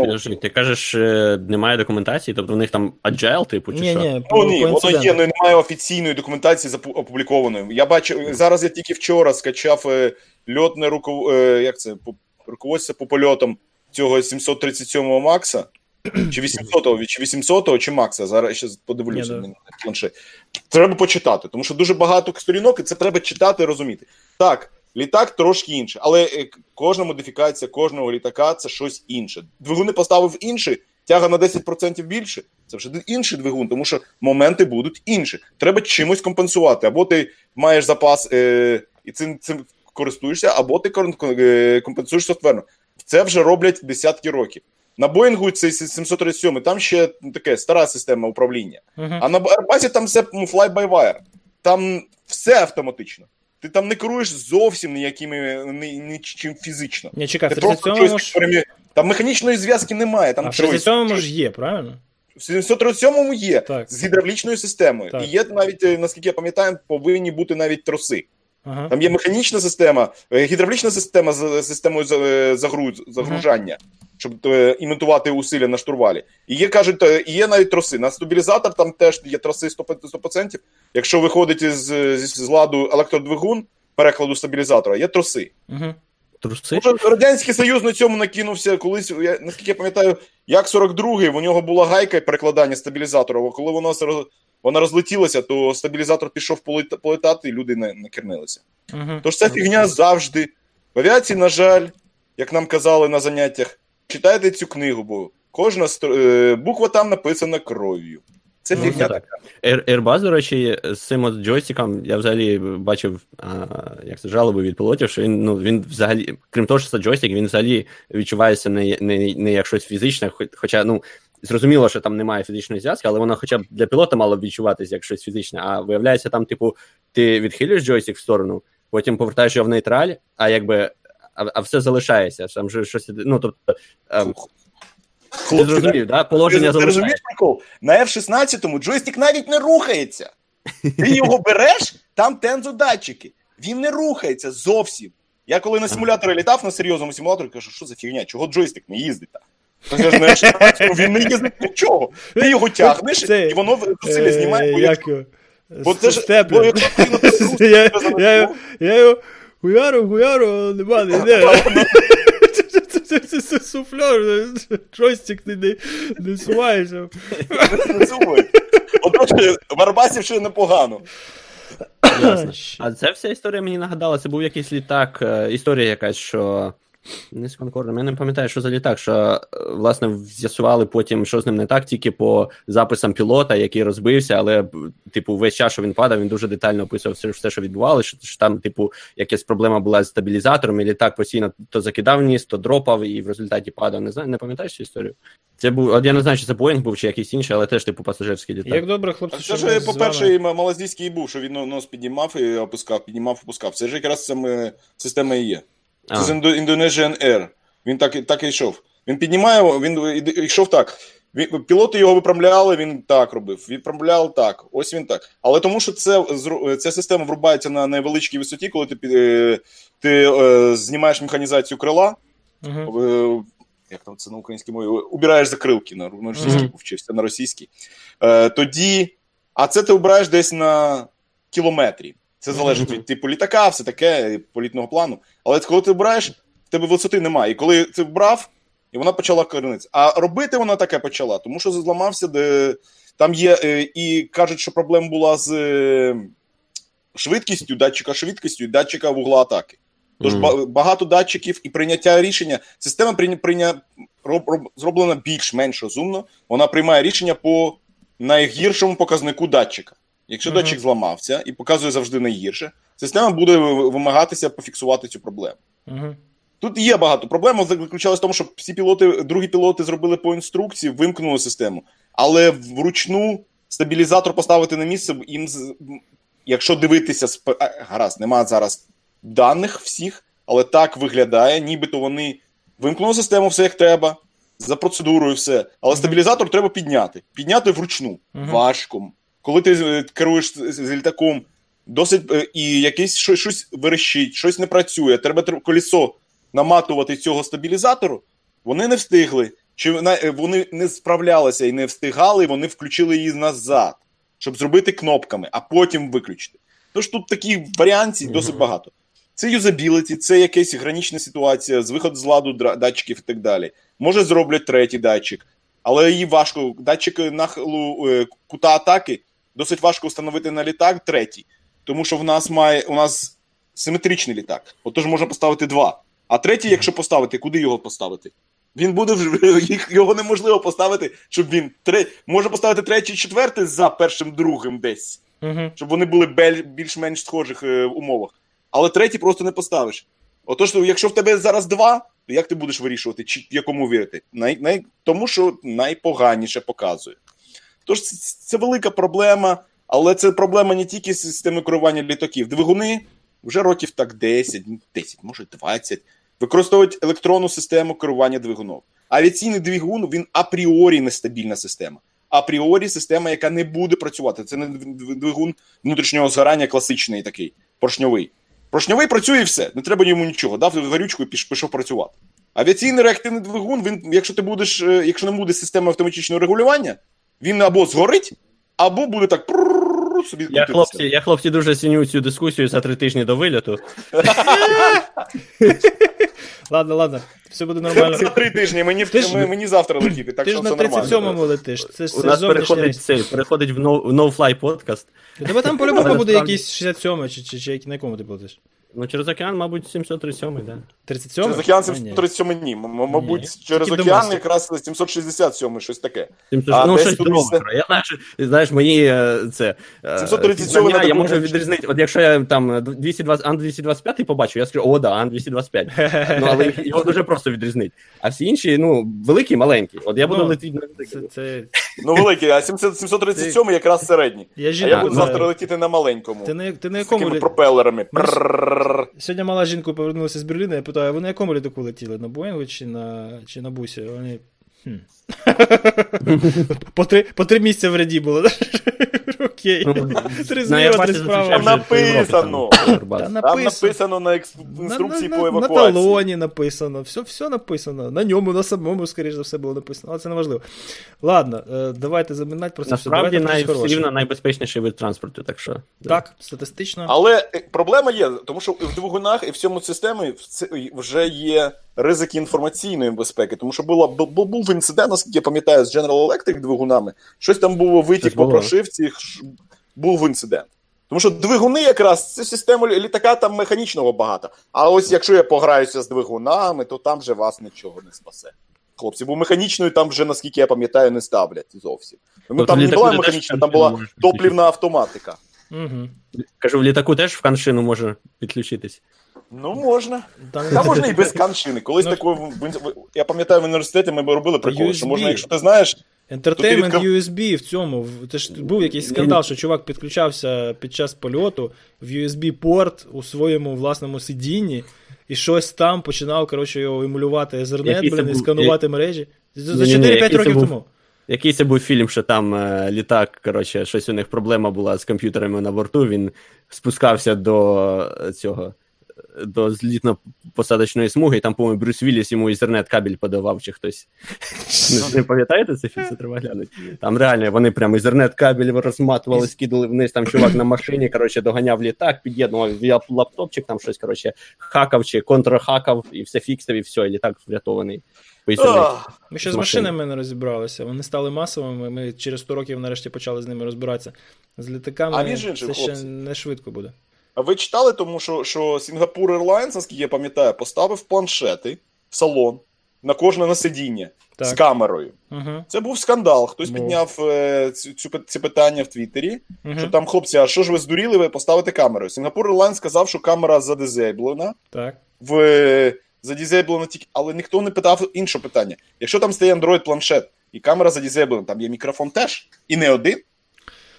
Підожди, ти кажеш, е, немає документації, тобто в них там agile, типу, чи Ні, що? ні, Ну ні, воно є, але немає офіційної документації опублікованої. Я бачу, зараз я тільки вчора скачав е, льотне руко, е, як це, руководство по польотам цього 737-го Макса. Чи 800-го, чи 800-го, чи Макса. Зараз ще подивлюся на планшет. Треба почитати, тому що дуже багато сторінок, і це треба читати і розуміти. Так, літак трошки інше, але е, кожна модифікація кожного літака це щось інше. Двигуни поставив інший, тяга на 10% більше. Це вже інший двигун, тому що моменти будуть інші. Треба чимось компенсувати. Або ти маєш запас е, і цим, цим користуєшся, або ти е, компенсуєш софтверно. Це вже роблять десятки років. На Боїнгу цей 737, там ще ну, таке стара система управління. Мгм. А на Airbus там все ну, fly-by-wire. Там все автоматично. Ти там не керуєш зовсім ніякими нічим фізично. Ні, чекай, в Ти просто 37-му ж. перемі- Там механічної зв'язки немає. Там А в джойстик. 37-му ж є, правильно? В 737 є Так. з гідравлічною системою. Так. І є навіть, е, наскільки я пам'ятаю, повинні бути навіть троси. Ага. Там є механічна система, е, гідравлічна система з системою е, загруз, загружання, щоб е, імітувати усилля на штурвалі. І є, кажуть, є навіть троси. На стабілізатор там теж є троси 100%. 100%. Якщо виходить із, з, з ладу електродвигун, перекладу стабілізатора, є троси. Угу. Труси? Може, Радянський Союз на цьому накинувся колись. Я, наскільки я пам'ятаю, як 42-й, у нього була гайка перекладання стабілізатора. а Коли вона, роз- вона розлетілася, то стабілізатор пішов полета- полетати, і люди не, не кернилися. Угу. Тож ця фігня завжди. В авіації, на жаль, як нам казали на заняттях, читайте цю книгу, бо кожна стр- е, буква там написана кров'ю. Це Ну, фігня так. Airbus, до речі, з цим от джойстиком я взагалі бачив а, як це жалоби від пілотів, що він ну він взагалі, крім того, що це джойстик, він взагалі відчувається не, не, не як щось фізичне, хоч- хоча ну. Зрозуміло, що там немає фізичної зв'язки, але воно хоча б для пілота мало б відчуватися як щось фізичне. А виявляється, там, типу, ти відхилюєш джойстик в сторону, потім повертаєш його в нейтраль, а якби а, а все залишається. Там же щось. Ну тобто, ем, ти зрозумів, да? Положення ти розумієш залишається. прикол? На F-16 джойстик навіть не рухається. Ти його береш, там тензодатчики. Він не рухається зовсім. Я коли на симуляторі літав на серйозному симуляторі, кажу, що за фігня, чого джойстик не їздить там? Я кажу, на F-16 він не їздить нічого. Ти його тягнеш, Це, і воно зусилля знімає. бо Е, Як його? Бо це ж- бо якщо ти Я- Я його- я його хуяру, хуяру, нема, не йде. Це суфлер, джойстик ти не, не суваєшся. працює. Отож, в Арбасі ще непогано. Ясно. А це вся історія мені нагадала. Це був якийсь літак, е, історія якась, що Не з Конкордом. Я не пам'ятаю, що за літак, що е, власне з'ясували потім, що з ним не так, тільки по записам пілота, який розбився, але типу, весь час, що він падав, він дуже детально описував все, все що відбувалося. Що, що там, типу, якась проблема була з стабілізатором, і літак постійно то закидав вниз, то дропав, і в результаті падав. Не знаю, не пам'ятаєш цю історію? Це був, от я не знаю, чи це Боїнг був, чи якийсь інший, але теж типу пасажирський літак. Як добре, хлопці, що це ж, по-перше, і малазійський був, що він нос піднімав і опускав, піднімав, опускав. Це ж якраз саме система і є. Це з Indo- Indonesian Air. Він так, так і йшов. Він піднімає, він йшов так. Пілоти його виправляли, він так робив. Відправляли так. Ось він так. Але тому, що це, ця система врубається на невеличкій висоті, коли ти, е, ти е, знімаєш механізацію крила. Е, як там це на українській мові? Убираєш закрилки на, Мгм. вчився на російській. Е, тоді, а це ти обираєш десь на кілометрі. Це залежить від типу літака, все таке, політного плану. Але коли ти обираєш, в тебе висоти немає. І коли ти вбрав, і вона почала коренитися. А робити вона таке почала, тому що зламався, де там є, е, і кажуть, що проблема була з е, швидкістю, датчика швидкістю і датчика вугла атаки. Тож ба- багато датчиків і прийняття рішення. Система прийня, прийня, роб, роб, зроблена більш-менш розумно. Вона приймає рішення по найгіршому показнику датчика. Якщо датчик зламався і показує завжди найгірше, система буде вимагатися пофіксувати цю проблему. Мгм. Тут є багато проблем. Заключалась в тому, що всі пілоти, другі пілоти зробили по інструкції, вимкнули систему. Але вручну стабілізатор поставити на місце їм, якщо дивитися, сп- а, гаразд, нема зараз даних всіх, але так виглядає, нібито вони вимкнули систему, все як треба, за процедурою все. Але Мгм. стабілізатор треба підняти. Підняти вручну. Важко. Коли ти е, керуєш з, літаком, досить е, і якесь щось, щось верещить, щось не працює, треба тр- колесо наматувати цього стабілізатору, вони не встигли. Чи е, вони не справлялися і не встигали, і вони включили її назад, щоб зробити кнопками, а потім виключити. Тож тут такі варіантів досить багато. Це юзабіліті, це якась гранічна ситуація, з виход з ладу датчиків і так далі. Може, зроблять третій датчик, але її важко. Датчик нахилу кута атаки досить важко встановити на літак третій, тому що в нас має у нас симетричний літак. Отож можна поставити два. А третій, якщо поставити, куди його поставити? Він буде його неможливо поставити, щоб він тре... може поставити третій, четвертий за першим, другим десь Мгм. щоб вони були більш-менш схожих е, умовах. Але третій просто не поставиш. Отож, якщо в тебе зараз два, то як ти будеш вирішувати, чи якому вірити? Най, най, тому що найпоганіше показує. Тож це, це велика проблема, але це проблема не тільки з системи керування літаків. Двигуни вже років так 10, ну, 10, може 20, використовують електронну систему керування двигуном. Авіаційний двигун він апріорі нестабільна система. Апріорі система, яка не буде працювати. Це не двигун внутрішнього згорання класичний такий, поршньовий. Поршньовий працює і все, не треба йому нічого. Дав горючку і пішов працювати. Авіаційний реактивний двигун, він, якщо ти будеш, е, якщо не буде системи автоматичного регулювання, він або згорить, або буде так собі Я хлопці, я хлопці дуже ціню цю дискусію за три тижні до виліту. Ладно, ладно, все буде нормально. За три тижні, мені, Ти ж- мені завтра летіти, так Ти що ж на все нормально. 37-му летиш. Це ж У нас переходить цей, переходить в no, в no-fly подкаст. Тебе там по-любому буде якийсь 67 чи, чи, чи, на якому ти платиш? Ну, через океан, мабуть, 737, да. 37? Через океан А, ні. 737 ні. М- Мабуть, Ні. через Тільки океан домостик. якраз 767 щось таке. 700, А ну, десь щось тут все- Я знаю, що, знаєш, мої е, це. е, 737 пізнання, я було можу відрізнити. От якщо я там 220, Ан 225 побачу, я скажу, о, да, Ан 225. Ну, але його дуже просто відрізнити. А всі інші, ну, великі, маленькі. От я буду Ну, летіти на Це. Е, це... Ну, великий, а 700 737 якраз середній. Я А я буду завтра летіти на маленькому. Ти на, ти на З якому такими лі... пропелерами. Ми ж- Пррррррр. Сьогодні мала жінку повернулася з Берліна, я питаю, ви на якому літаку летіли? На Боїнгу чи на, чи на бусі? Вони. Хм. по, три, по три місця в ряді було. Окей. Три на зліва, три справа. там Написано. Там написано. на інструкції по на, на евакуації. талоні написано, все, все написано. На ньому, на самому, скоріш за все, було написано, але це не важливо. Ладно, е, давайте замінати про це. Насправді рівно найбезпечніший вид транспорту, так що. Так, статистично. Але е, проблема є, тому що в двигунах і в цьому системі в це- вже є ризики інформаційної безпеки. Тому що було, бу- бу- був інцидент, наскільки я пам'ятаю, з General Electric двигунами. Щось там було витік по прошивці, був інцидент. Тому що двигуни якраз це система літака там механічного багато. А ось якщо я пограюся з двигунами, то там вже вас нічого не спасе. Хлопці, бо механічною там вже, наскільки я пам'ятаю, не ставлять зовсім. Ну Тобто там не була механічна, там була топлівна автоматика. Угу. Кажу, в літаку теж в каншину може підключитись. Ну, можна. Там, Та можна і без каншини. Колись Ну, такою, в- в- я пам'ятаю, в університеті ми робили прикол, що можна, якщо ти знаєш, Entertainment відкрив- USB в цьому. Це ж був якийсь скандал, що чувак підключався під час польоту в USB-порт у своєму власному сидінні, і щось там починав, коротше, його емулювати Ethernet, блін, і сканувати мережі. За за 4-5 який це років був? тому. Який це був фільм, що там е, літак, коротше, щось у них проблема була з комп'ютерами на борту. Він спускався до е, цього до злітно-посадочної смуги, і там, по-моєму, Брюс Вілліс йому ізернет кабель подавав чи хтось. Не, не пам'ятаєте цей фільм? Це треба глянути. Там реально вони прям ізернет кабель розматували, скидали вниз, там чувак на машині, коротше, доганяв літак, під'єднував лаптопчик, там щось, коротше, хакав чи контрхакав, і все фіксив, і все, і літак врятований. Ми ще З з машинами не розібралися. Вони стали масовими. Ми через 100 років нарешті почали з ними розбиратися. З літаками А це ще не швидко буде. А ви читали, тому що, що Сінгапур Airlines, наскільки я пам'ятаю, поставив планшети в салон на кожне на сидіння з камерою. Угу. Це був скандал. Хтось Був. підняв е, цю, цю, це питання в Твіттері. Угу. Що там, хлопці, а що ж ви здуріли, ви поставите камеру? Сінгапур Airlines сказав, що камера задизейблена. Так. в е, задізейблена тільки, але ніхто не питав інше питання. Якщо там стає Android планшет і камера задізейблена, там є мікрофон теж, і не один.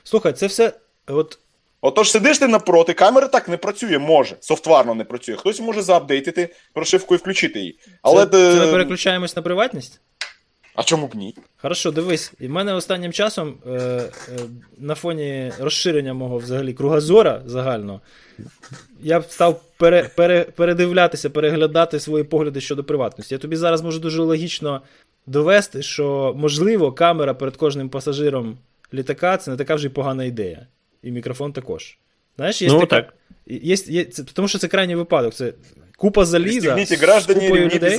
Слухай, це все. От Отож, сидиш ти напроти, камера так не працює, може, софтварно не працює. Хтось може заапдейтити прошивку і включити її. Але це, це ми переключаємось на приватність? А чому б ні? Хорошо, дивись, і в мене останнім часом е, е, на фоні розширення мого взагалі кругозора загального, я б став пере, пере, передивлятися, переглядати свої погляди щодо приватності. Я тобі зараз можу дуже логічно довести, що можливо камера перед кожним пасажиром літака це не така вже й погана ідея. І мікрофон також. Знаєш, є Ну, така, так. Є, є, це, тому що це крайній випадок. Це купа заліза. Пристегните з купою людей.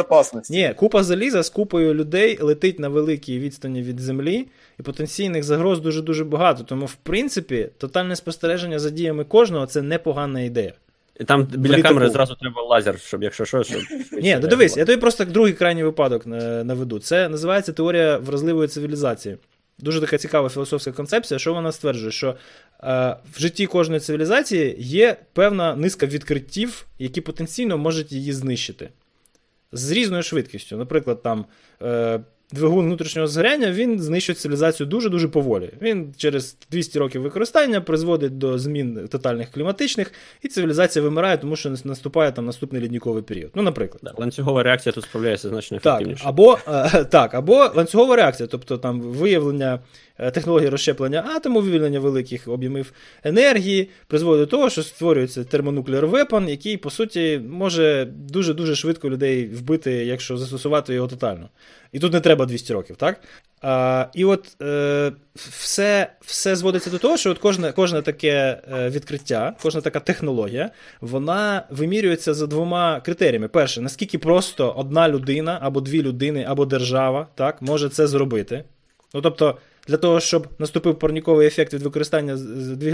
Ні, купа заліза з купою людей летить на великій відстані від землі, і потенційних загроз дуже-дуже багато. Тому, в принципі, тотальне спостереження за діями кожного це непогана ідея. І там біля літаку. камери зразу треба лазер, щоб якщо що, щоб. Ні, ну дивись, я тобі просто другий крайній випадок е, наведу. Це називається теорія вразливої цивілізації. Дуже така цікава філософська концепція, що вона стверджує, що е, в житті кожної цивілізації є певна низка відкриттів, які потенційно можуть її знищити. З різною швидкістю. Наприклад, там е, двигун внутрішнього згоряння він знищує цивілізацію дуже-дуже поволі. Він через 200 років використання призводить до змін тотальних кліматичних, і цивілізація вимирає, тому що наступає там наступний лідніковий період. Ну, наприклад. Да, ланцюгова реакція тут справляється значно Так, ефективніше. або, е, так, або ланцюгова реакція, тобто там виявлення е, технології розщеплення атому, вивільнення великих об'ємів енергії, призводить до того, що створюється термонуклеар вепон, який, по суті, може дуже-дуже швидко людей вбити, якщо застосувати його тотально. І тут не треба 200 років, так? А, і от е, все, все зводиться до того, що от кожне, кожне таке е, відкриття, кожна така технологія, вона вимірюється за двома критеріями. Перше, наскільки просто одна людина, або дві людини, або держава так, може це зробити. Ну, тобто, для того, щоб наступив парніковий ефект від використання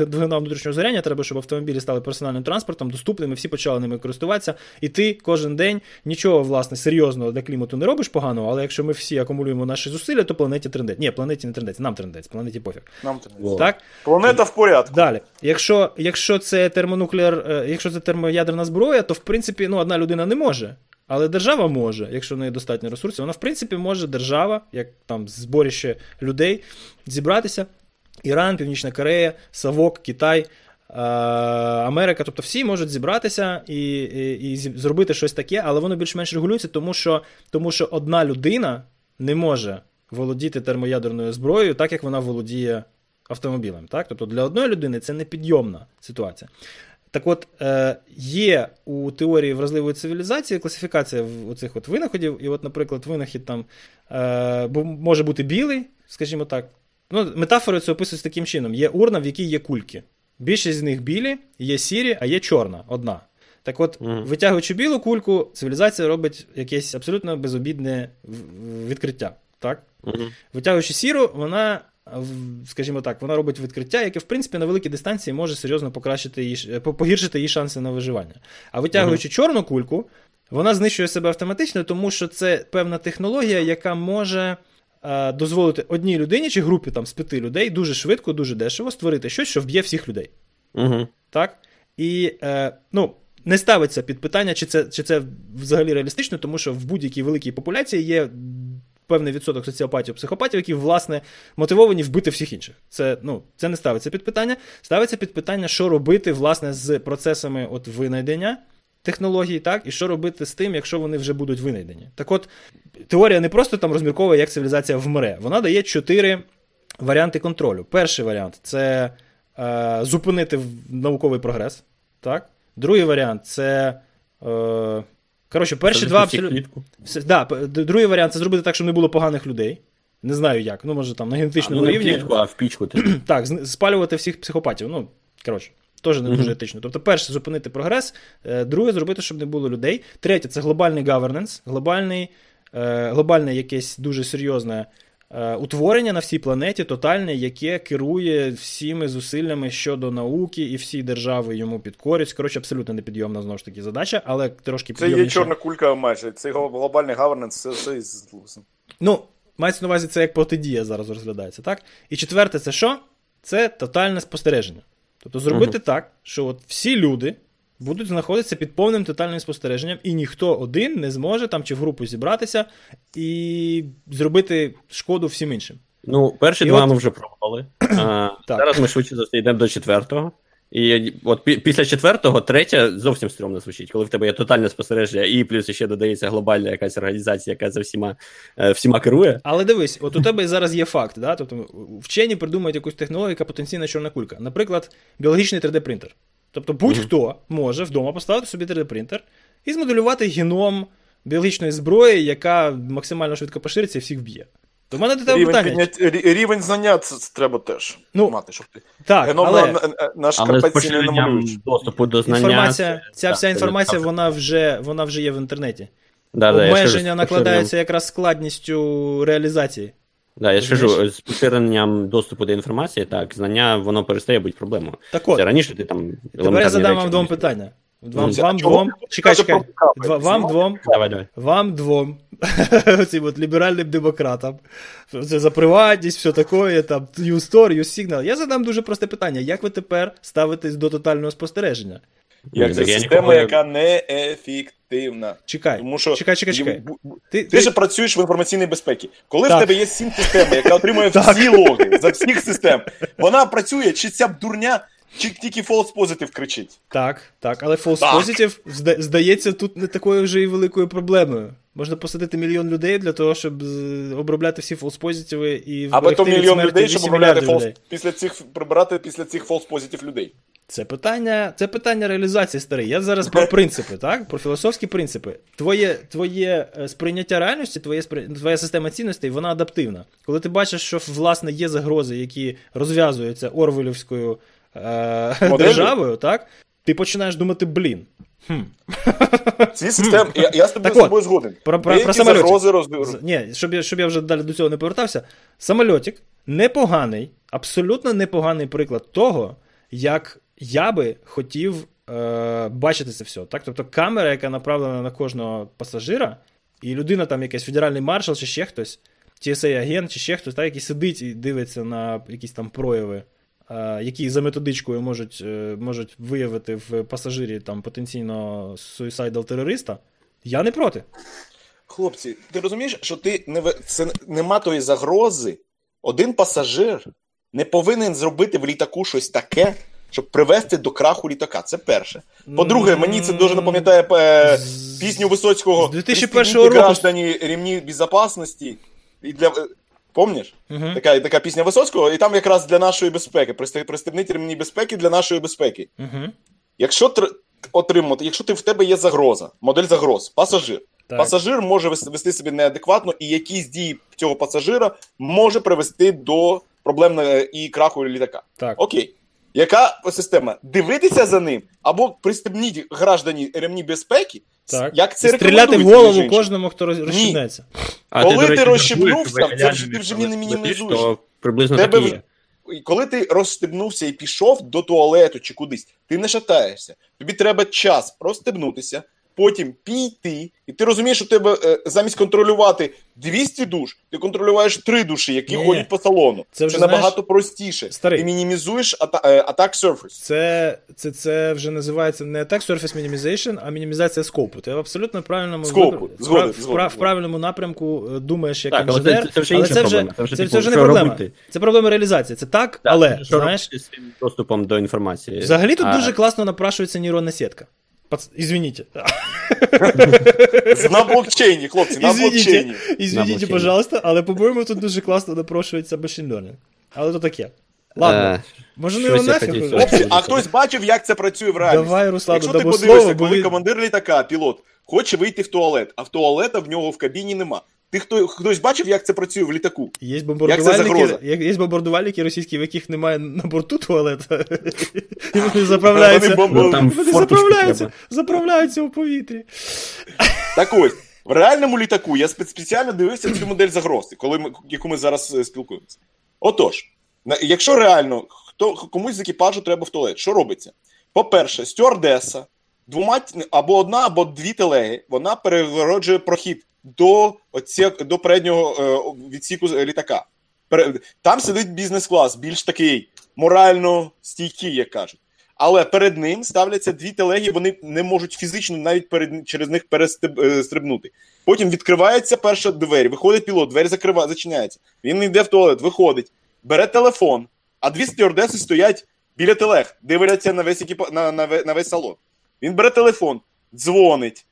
двигуна внутрішнього згоряння, треба, щоб автомобілі стали персональним транспортом, доступними, всі почали ними користуватися. І ти кожен день нічого, власне, серйозного для клімату не робиш поганого, але якщо ми всі акумулюємо наші зусилля, то планеті трендець. Ні, планеті не трендець, нам трендець, планеті пофіг. Нам Во. Так? Планета в порядку. Далі, якщо, якщо це термонуклеар, е, якщо це термоядерна зброя, то в принципі ну, одна людина не може. Але держава може, якщо в неї достатньо ресурсів, вона в принципі може держава, як там зборище людей, зібратися. Іран, Північна Корея, Савок, Китай, е, Америка, тобто всі можуть зібратися і, і, і зробити щось таке, але воно більш-менш регулюється, тому що, тому що одна людина не може володіти термоядерною зброєю, так як вона володіє автомобілем. Так? Тобто для одної людини це непідйомна ситуація. Так от, е, є у теорії вразливої цивілізації класифікація в оцих от винаходів, і, от, наприклад, винахід там е, може бути білий, скажімо так. Ну, метафори це описують таким чином: є урна, в якій є кульки. Більшість з них білі, є сірі, а є чорна одна. Так от, Мгм. витягуючи білу кульку, цивілізація робить якесь абсолютно безобідне відкриття. Так? Мгм. Витягуючи сіру, вона скажімо так, вона робить відкриття, яке, в принципі, на великій дистанції може серйозно покращити її, погіршити її шанси на виживання. А витягуючи чорну кульку, вона знищує себе автоматично, тому що це певна технологія, яка може е, дозволити одній людині чи групі там, з п'яти людей дуже швидко, дуже дешево створити щось, що вб'є всіх людей. Угу. Так? І е, ну, не ставиться під питання, чи це, чи це взагалі реалістично, тому що в будь-якій великій популяції є певний відсоток соціопатів, психопатів, які, власне, мотивовані вбити всіх інших. Це, ну, це не ставиться під питання. Ставиться під питання, що робити, власне, з процесами от винайдення технологій, так, і що робити з тим, якщо вони вже будуть винайдені. Так от, теорія не просто там розмірковує, як цивілізація вмре. Вона дає чотири варіанти контролю. Перший варіант це е, зупинити науковий прогрес. Так? Другий варіант це. Е, коротше, перші два абсолютно. Да, другий варіант це зробити так, щоб не було поганих людей. Не знаю як. Ну, може, там на Ну, генетичному не в рівні. клітку, а в пічку. ти. Так, спалювати всіх психопатів. Ну, коротше, теж не дуже етично. Тобто, перше, зупинити прогрес, е, друге, зробити, щоб не було людей. Третє це глобальний governance, глобальний, е, глобальне якесь дуже серйозне утворення на всій планеті, тотальне, яке керує всіми зусиллями щодо науки, і всі держави йому підкорюють. Коротше, абсолютно непідйомна знову ж таки задача, але трошки Це є чорна кулька майже. Це глобальний гаверненс, це все із Ну, мається на увазі, це як протидія зараз розглядається, так? І четверте, це що? Це тотальне спостереження. Тобто зробити так, що от всі люди будуть знаходитися під повним тотальним спостереженням, і ніхто один не зможе там чи в групу зібратися і зробити шкоду всім іншим. Ну, перші І два от- ми вже пробували. А. Зараз ми швидше за все йдемо до четвертого. І от після четвертого, третє зовсім стрьомно звучить, коли в тебе є тотальне спостереження, і плюс ще додається глобальна якась організація, яка за всіма, е, всіма керує. Але дивись, от у тебе зараз є факт, да? тобто вчені придумають якусь технологію, яка потенційна чорна кулька. Наприклад, біологічний 3D-принтер. Тобто будь-хто може вдома поставити собі 3D-принтер і змоделювати геном біологічної зброї, яка максимально швидко пошириться і всіх вб'є. То в мене до тебе Рівень, питання. піднять, рівень знання це, це треба теж Ну, мати, щоб ти. Так, Геном але на, на, на Але з не намалюєш. доступу до знання. інформація, ця так, вся інформація, вона вже, вона вже є в інтернеті. Да, да, Обмеження накладаються якраз складністю реалізації. Да, я ж кажу, з поширенням доступу до інформації, так, знання воно перестає бути проблемою. Так от, Це раніше ти там. тепер я задам речі вам двом питання. Вам, Ну, вам двом. Чекай, чекай. вам двом. Давай, давай. Вам двом, цим от ліберальним демократам, це за приватність, все таке, там, U-Store, U-Signal. Я задам дуже просте питання: як ви тепер ставитесь до тотального спостереження? Як це я система, ніколи- яка неефективна. Чекай, Тому що чекай, чекай, чекай. бу- Ти, Ти ж працюєш в інформаційній безпеці. Коли Так. в тебе є сім систем, яка отримує всі логи за всіх систем, вона працює, чи ця дурня, чи тільки false positive кричить. Так, так, але false Так. positive, здається, тут не такою вже і великою проблемою. Можна посадити мільйон людей для того, щоб обробляти всі false positive і Або то мільйон людей, щоб обробляти false, людей. після цих прибирати після цих false positive людей. Це питання, це питання реалізації старий. Я зараз про принципи, так? Про філософські принципи. Твоє, твоє е, сприйняття реальності, твоє твоя система цінностей, вона адаптивна. Коли ти бачиш, що власне є загрози, які розв'язуються Орвелівською е, державою, так? Ти починаєш думати, блін. Хм. Ці системи, я, я з тобою Так з тобою згоден. про- про- про загрози роз... Ні, щоб я, щоб я вже далі до цього не повертався. Самольотик непоганий, абсолютно непоганий приклад того, як я би хотів е, бачити це все. Так? Тобто камера, яка направлена на кожного пасажира, і людина, там якийсь федеральний маршал чи ще хтось, TSA-агент чи ще хтось, так, який сидить і дивиться на якісь там прояви. е, Які за методичкою можуть, е, можуть виявити в пасажирі там потенційно суїсайдал терориста, я не проти. Хлопці, ти розумієш, що ти не це нема тої загрози. Один пасажир не повинен зробити в літаку щось таке, щоб привести до краху літака. Це перше. По-друге, мені це дуже напам'ятає е, пісню Висоцького 2001 року. граждані ремні безпечності. І для... е, Помніш? Мгм. Така, така пісня Висоцького, і там якраз для нашої безпеки. «Присте- Пристебніть ремні безпеки для нашої безпеки. Мгм. Якщо тр- отримати, якщо ти в тебе є загроза, модель загроз, пасажир. Так. Пасажир може вес- вести себе неадекватно, і якісь дії цього пасажира може привести до проблем е, і краху літака. Так. Окей. Яка система? Дивитися за ним або пристебніть граждані ремні безпеки, Так. як це І стріляти в голову кожному, хто роз- розчіпнеться. А Коли ти, ти розщепнувся, це вже- ти вже не мінімізуєш. то приблизно Тебе так і в- є. Коли ти розстебнувся і пішов до туалету чи кудись, ти не шатаєшся. Тобі треба час розстебнутися, потім піти, і ти розумієш, що тебе е, замість контролювати 200 душ, ти контролюєш 3 душі, які Ні. ходять по салону. Це Це, вже, набагато знаєш, простіше. старий. Ти мінімізуєш е, атак surface. Це, це, це вже називається не attack surface minimization, а мінімізація скопу. Ти в абсолютно правильному Скопу. вибор- Згоден, в, прав- згоден, в правильному напрямку е, думаєш як Так, але це- це вже але це вже. Це вже, це, типу, вже не проблема. робити? Це проблема реалізації. Це так, Так, але знаєш, з цим доступом до інформації. взагалі тут А, дуже класно напрашується нейронна сітка. Пац... Извините. На блокчейні, хлопці, на Извините, блокчейні. извините, пожалуйста, але, по-моєму, тут дуже класно напрошується machine learning. Але то таке. Ладно, е, може не нафіг? Хлопці, а хтось бачив, як це працює в реальності? Давай, Руслан, Якщо ти подивишся, коли командир літака, пілот, хоче вийти в туалет, а в туалета в нього в кабіні нема. Ти хто хтось бачив, як це працює в літаку? Є Як бомбардувальники, загроза? є, бомбардувальники російські, в яких немає на борту туалета. І вони заправляються. Вони Ну, там Вони заправляються, заправляються у повітрі. Так ось, в реальному літаку я спеціально дивився цю модель загрози, коли ми, яку ми зараз е, спілкуємося. Отож, якщо реально хто, комусь з екіпажу треба в туалет, що робиться? По-перше, стюардеса, двома або одна, або дві телеги, вона перегороджує прохід до, оці, до переднього е, відсіку літака. Там сидить бізнес-клас, більш такий морально стійкий, як кажуть. Але перед ним ставляться дві телеги, вони не можуть фізично навіть перед, через них перестрибнути. Потім відкривається перша двері, виходить пілот, двері закрива, зачиняється. Він йде в туалет, виходить, бере телефон, а дві стюардеси стоять біля телег, дивляться на весь, екіпа... на, на, на весь салон. Він бере телефон, дзвонить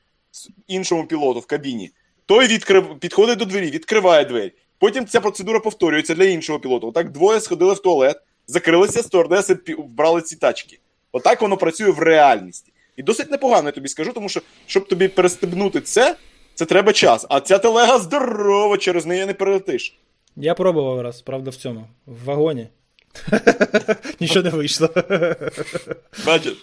іншому пілоту в кабіні. Той відкрив... підходить до двері, відкриває двері. Потім ця процедура повторюється для іншого пілота. Отак двоє сходили в туалет, закрилися, стюардеси вбрали ці тачки. Отак воно працює в реальності. І досить непогано, я тобі скажу, тому що щоб тобі перестебнути це, це треба час. А ця телега здорова, через неї не перелетиш. Я пробував раз, правда, в цьому. В вагоні. Нічого не вийшло. Бачиш?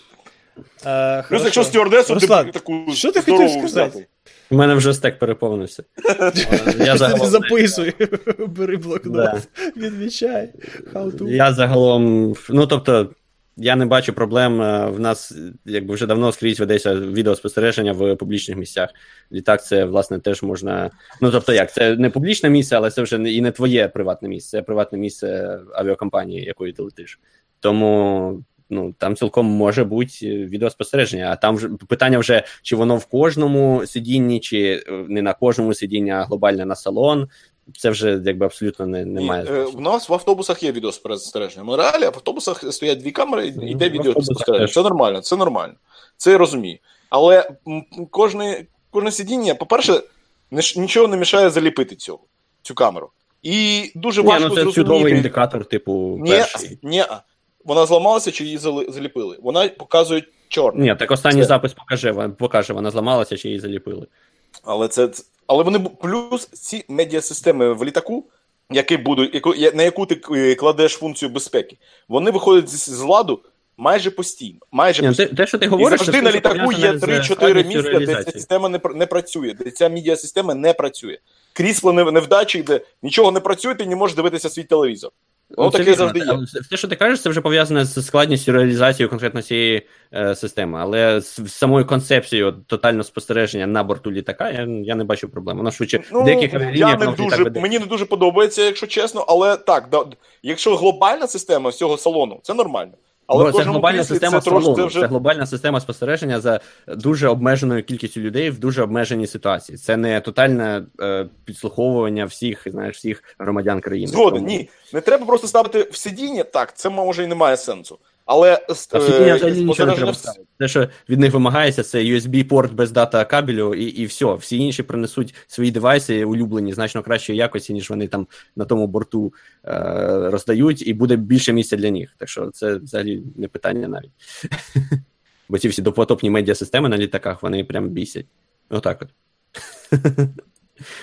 Е, Плюс, якщо стюардесу ти таку що ти хотів сказати? У мене вже стек переповнився. Я загалом, записуй, бери блокнот, Да. відмічай. How to. я загалом, ну тобто, я не бачу проблем. е, В нас якби вже давно скрізь ведеться відеоспостереження в публічних місцях. Літак, це власне теж можна. Ну тобто, як це не публічне місце, але це вже і не твоє приватне місце, це приватне місце авіакомпанії, якої ти летиш. Тому. Ну, там цілком може бути е, відеоспостереження, а там вже питання вже, чи воно в кожному сидінні, чи е, не на кожному сидінні, а глобально на салон. Це вже якби абсолютно не, Ні, немає. е, в нас в автобусах є відеоспостереження. В Монреалі, а в автобусах стоять дві камери, і Ну, йде відеоспостереження. Це нормально, це нормально. Це я розумію. Але кожне, кожне сидіння, по-перше, нічого не мішає заліпити цього, цю камеру. І дуже Ні, важко ну це зрозуміти. чудовий індикатор, типу, Ні, перший. ні, вона зламалася чи її заліпили. Вона показує чорне. Ні, так останній Це- запис покаже, покаже, вона зламалася чи її заліпили. Але це але вони плюс ці медіасистеми в літаку, які будуть, яку, на яку ти е, кладеш функцію безпеки, вони виходять з, з ладу майже постійно. Майже Ні, постійно. те, те, що ти І завжди на літаку є 3-4 місця, де ця система не, не працює, де ця медіасистема не працює. Крісло невдачі, де нічого не працює, ти не можеш дивитися свій телевізор. Воно Це таке завжди є. все- що ти кажеш, це вже пов'язане з складністю реалізації конкретно цієї е, системи. Але з з самою концепцією тотального спостереження на борту літака я, я не бачу проблем. Воно швидше ну, деяких Ну, я не дуже, веде. мені не дуже подобається, якщо чесно, але так, да, якщо глобальна система всього салону, це нормально. Але Бо це глобальна система це трошки це вже це глобальна система спостереження за дуже обмеженою кількістю людей в дуже обмеженій ситуації. Це не тотальне е, підслуховування всіх, знаєш, всіх громадян країни. згоден. Тому- Ні, не треба просто ставити в сидіння. Так, це може і не має сенсу. Але А е, взагалі нічого не треба ставити. Те, що від них вимагається, це USB-порт без дата кабелю, і, і все. Всі інші принесуть свої девайси улюблені значно кращої якості, ніж вони там на тому борту е, роздають, і буде більше місця для них. Так що це взагалі не питання навіть. Бо ці всі допотопні медіасистеми на літаках, вони прям бісять. Отак от.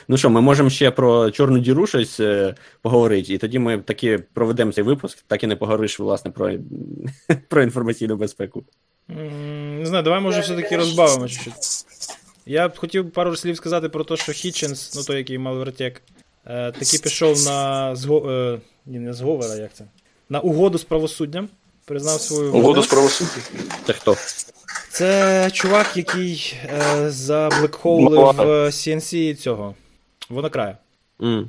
Ну що, ми можемо ще про чорну діру щось е, поговорити, і тоді ми таки проведемо цей випуск, так і не поговориш, власне, про, про інформаційну безпеку. Не знаю, давай може все-таки розбавимо чуть-чуть. Я б хотів пару слів сказати про те, що Hitchens, ну той, який мав вертек, е, таки пішов на зго... е, Ні, не зговор, а як це? На угоду з правосуддям. Признав свою Угоду з правосуддя. Це хто? Це чувак, який е, Маловато. е, CNC цього. Вонокрая.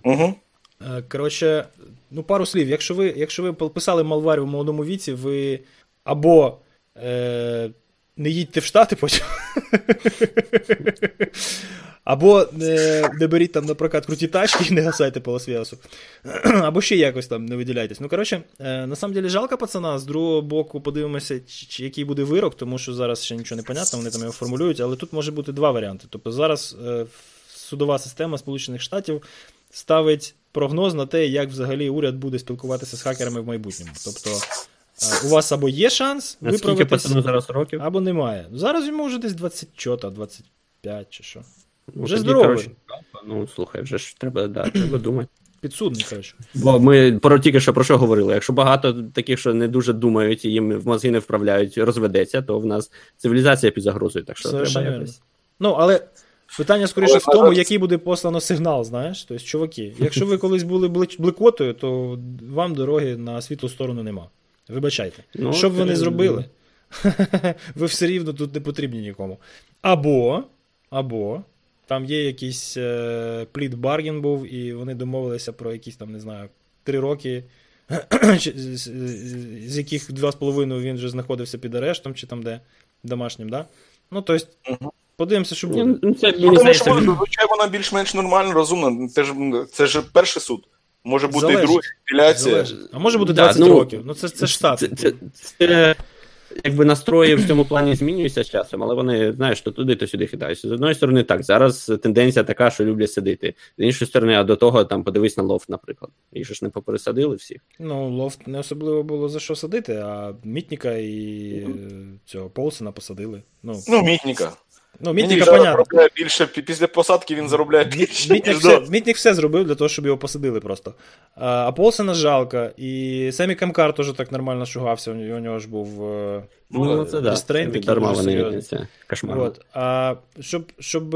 Угу. Е, Коротше, ну пару слів. Якщо ви, якщо ви писали Малварі в молодому віці, ви або е, не їдьте в Штати потім. Або не, не беріть там на прокат круті тачки і не гасайте по Лас-Вегасу. Або ще якось там не виділяйтесь. Ну, коротше, е, на самом деле жалко пацана. З другого боку, подивимося, чи, який буде вирок, тому що зараз ще нічого не понятно, вони там його формулюють, але тут може бути два варіанти. Тобто зараз е, судова система Сполучених Штатів ставить прогноз на те, як взагалі уряд буде спілкуватися з хакерами в майбутньому. Тобто, у вас або є шанс виправитись, зараз років? або немає. Зараз йому вже десь 20 чота, 25 чи що. Ну, вже здоровий. коротше, Ну, слухай, вже ж треба, да, треба думати. Підсудний, коротше. Бо ми про тільки що про що говорили. Якщо багато таких, що не дуже думають і їм в мозги не вправляють, розведеться, то в нас цивілізація під загрозою. Так що Совершенно треба якось. Ну, але питання скоріше в тому, який буде послано сигнал, знаєш. Тобто, чуваки, якщо ви колись були блекотою, то вам дороги на світлу сторону нема. Вибачайте. Ну, Що б ви не це- зробили? ви все рівно тут не потрібні нікому. Або, або там є якийсь е, плід баргін був, і вони домовилися про якісь там, не знаю, три роки, з, з- з яких два з половиною він вже знаходився під арештом, чи там де домашнім, да? Ну, тобто, подивимося, що Ні, буде. ну, це, Ну, тому що вона більш-менш нормально, розумна. Це ж, це ж перший суд. Може бути Залежить. і другий апеляція. Залежить. А може бути Да, 20 ну, років. Ну, це, це штат. Це, це, це, якби настрої в цьому плані змінюються з часом, але вони, знаєш, то туди, то сюди хитаються. З одної сторони, так, зараз тенденція така, що люблять сидити. З іншої сторони, а до того там подивись на лофт, наприклад. Їх же ж не попересадили всіх. Ну, лофт не особливо було за що садити, а Мітніка і е, цього Полсена посадили. Ну, Ну, Мітніка. Ну Мітнік Мітніка, понятно. заробляє більше, після посадки він заробляє більше. Мітнік все, Мітнік все зробив для того, щоб його посадили просто. А, а Полсена жалко, і Семі Камкар теж так нормально шугався, у нього, ж був. е, Ну, це да. Такий дуже кошмар. От. А щоб, щоб,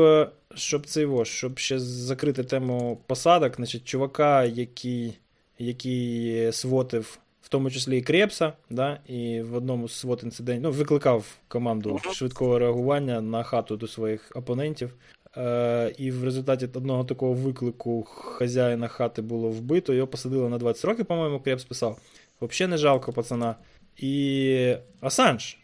щоб це його, щоб ще закрити тему посадок, значить, чувака, який, який свотив, в тому числі і Крепса, да, і в одному з свот інцидентів ну, викликав команду швидкого реагування на хату до своїх опонентів. Е, і в результаті одного такого виклику хазяїна хати було вбито, його посадили на 20 років, по-моєму, Крепс писав. Взагалі не жалко пацана. І Асанж.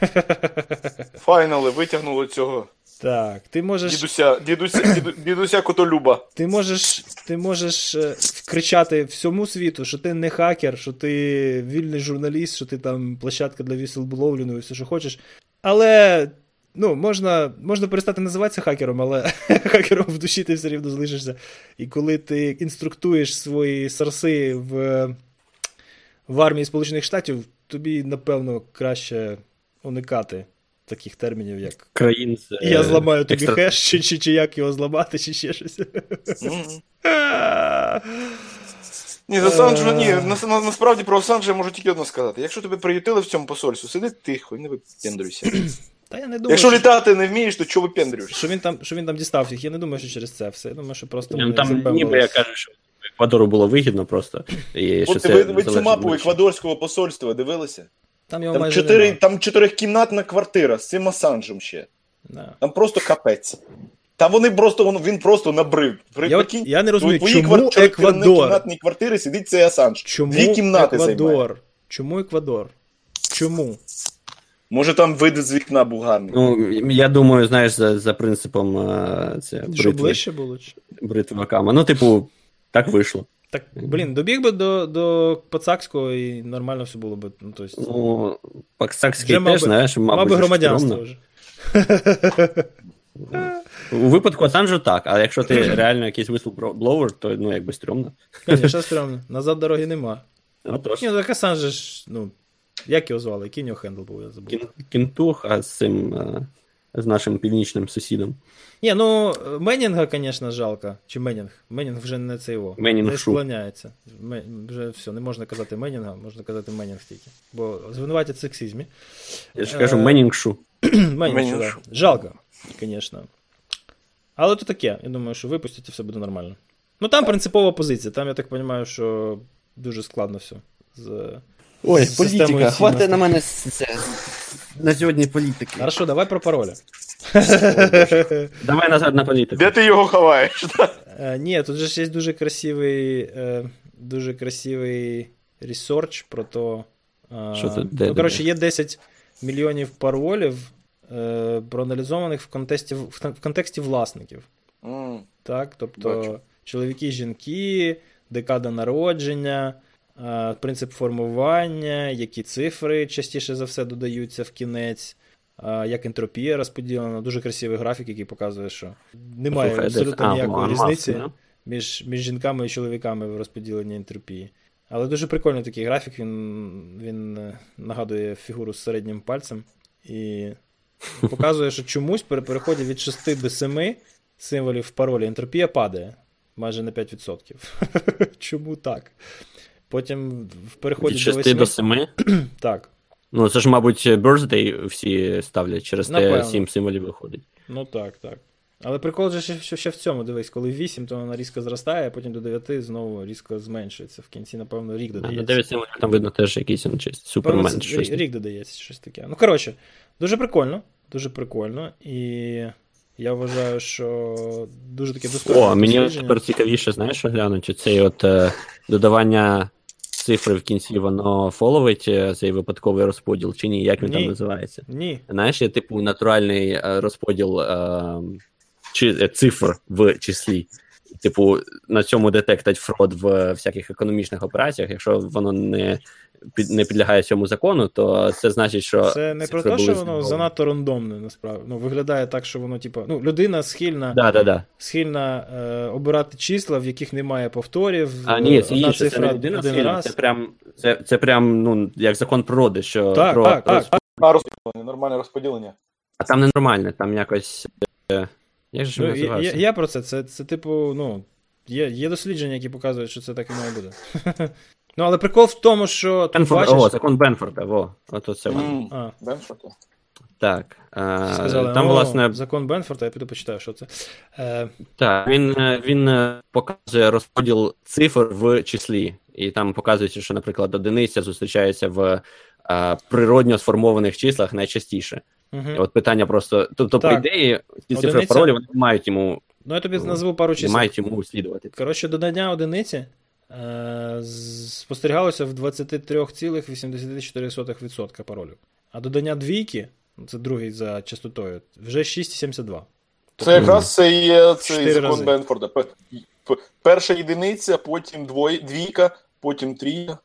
Файнали витягнули цього Так, ти можеш. дідуся, дідуся, діду, дідуся Котолюба. Ти можеш, ти можеш е, кричати всьому світу, що ти не хакер, що ти вільний журналіст, що ти там площадка для віселбловліну і все, що хочеш. Але ну, можна, можна перестати називатися хакером, але хакером в душі ти все рівно залишишся. І коли ти інструктуєш свої сарси в, в армії Сполучених Штатів, тобі, напевно, краще уникати таких термінів, як Країн з, я е, зламаю тобі екстра- хеш, чи, чи, чи як його зламати, чи ще щось. Ні, за Асанжа, ні, на, на, насправді про Асанжа я можу тільки одне сказати. Якщо тебе приютили в цьому посольстві, сиди тихо і не випендрюйся. Та я не думаю, Якщо що, літати не вмієш, то чого випендрюєш? що, він там, що він там дістав їх. Я не думаю, що через це все. Я думаю, що просто Ну, вони там ніби я кажу, що Еквадору було вигідно просто. І що От це ви, ви цю мапу еквадорського посольства дивилися? Там його Там, майже чотири, нема. там чотирикімнатна квартира з цим Асанжем ще. Да. Там просто капець. Там вони просто, він- він просто набрив. Я, я не розумію, у твоїй чому квар- Еквадор? чотирикімнатній квартирі сидить цей Асанж. Чому Дві кімнати займає. Еквадор? Чому Еквадор? Чому? Може там вид з вікна був гарний. Ну, я думаю, знаєш, за, за принципом е, це, Що бритви, ближче було? чи- бритви Акама. Ну, типу, так вийшло. Так, блін, добіг би до, до Пацакського і нормально все було би. Ну, то есть, Ну, мав теж, знаєш, би би громадянство вже. У випадку Асанжу так, а якщо ти реально якийсь whistleblower, то ну якби стрьомно. Звісно, стрьомно. Назад дороги нема. Ні, ну так Ассанж же ж, ну, як його звали? Який у нього handle був, я забув. Кінтух, а з цим з нашим північним сусідом. Ні, ну Менінга, звісно, жалко. Чи Менінг? Менінг вже не це його. Менінг не склоняється. Вже все, не можна казати Менінга, можна казати Менінг тільки. Бо звинуватять в сексизмі. Я ж кажу, Е, Менінгшу. Менінг, Менінг да. Жалко, звісно. Але то таке. Я думаю, що випустять і все буде нормально. Ну там принципова позиція. Там, я так розумію, що дуже складно все. З... Ой, з політика. Хватить на мене с- це, на сьогодні політики. Хорошо, давай про паролі. Давай назад на політику. Де ти його ховаєш? Е, Ні, тут же ж є дуже красивий, е, дуже красивий research про то. е, Що? Де, ну, де, коротше, де? є 10 мільйонів паролів, е, проаналізованих в контексті, в в контексті власників. М, Так? Тобто Бачу. чоловіки, жінки, декада народження, принцип формування, які цифри частіше за все додаються в кінець. е, Як ентропія розподілена, дуже красивий графік, який показує, що немає абсолютно ніякої різниці між, між жінками і чоловіками в розподіленні ентропії. Але дуже прикольний такий графік, він, він е, нагадує фігуру з середнім пальцем і показує, що чомусь при переході від 6 до 7 символів в паролі ентропія падає майже на 5%. Чому так? Потім в переході Від до 6 8. до 7. Так, Ну, це ж, мабуть, birthday всі ставлять, через те Напевно. 7 символів виходить. ну так, так. Але прикол же ще, ще, ще в цьому, дивись, коли 8, то вона різко зростає, а потім до 9 знову різко зменшується. В кінці, напевно, рік А додається. На 9 символів там видно теж якийсь чи супермен. рік, рік додається, щось таке. Ну, коротше, дуже прикольно. Дуже прикольно. І я вважаю, що дуже таке достойне. О, мені тепер цікавіше, знаєш, що глянути. Цей от е, додавання цифри в кінці, воно фоловить е, цей випадковий розподіл, чи ні? Як він Ні. там називається? Ні. Знаєш, є типу натуральний е, розподіл е, чи, е, цифр в числі. Типу, на цьому детектать фрод в всяких економічних операціях. Якщо воно не, під, не підлягає цьому закону, то це значить, що Це не про те, що воно занадто рандомне, насправді. Ну, виглядає так, що воно, типу, ну, людина схильна, Да, да, да. схильна е, обирати числа, в яких немає повторів. А ні, це одна інше, це цифра не людина один схильна, раз. це прям, це, це прям, ну, як закон природи, що Так, про, так, так, роз- А розподілення, нормальне розподілення. А там ненормальне, там якось. е, Як же Ну, я, я, я про це. Це, це типу, ну, є, є дослідження, які показують, що це так і має бути. ну, але прикол в тому, що ти Бенфорд, бачиш. О, закон Бенфорда, во, ото це воно. А, Бенфорд? Так. е, сказали, там, «О, власне, закон Бенфорда, я піду почитаю, що це. Е, так, він, е, він е, показує розподіл цифр в числі. І там показується, що, наприклад, одиниця зустрічається в е, природньо сформованих числах найчастіше. угу. От питання просто. Тобто, по ідеї, ці цифри Одиниця- паролі вони не мають йому, Ну, я тобі Ну, назву пару чисел. мають йому слідувати. Коротше, додання одиниці спостерігалося в 23,84% паролів. А додання двійки, це другий за частотою, вже 6,72. Це якраз це є цей закон рази. Бенфорда. Перша єдиниця, потім двоє, двійка, потім трійка.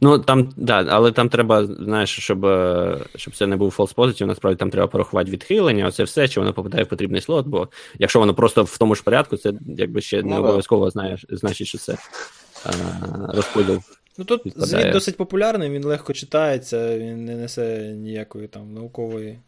Ну там, да, але там треба, знаєш, щоб, е, щоб це не був false positive, насправді там треба порахувати відхилення, оце все, чи воно попадає в потрібний слот, бо якщо воно просто в тому ж порядку, це якби ще Ну, не обов'язково знаєш, значить, що це е, розподіл. Ну тут Відпадає. звіт досить популярний, він легко читається, він не несе ніякої там наукової.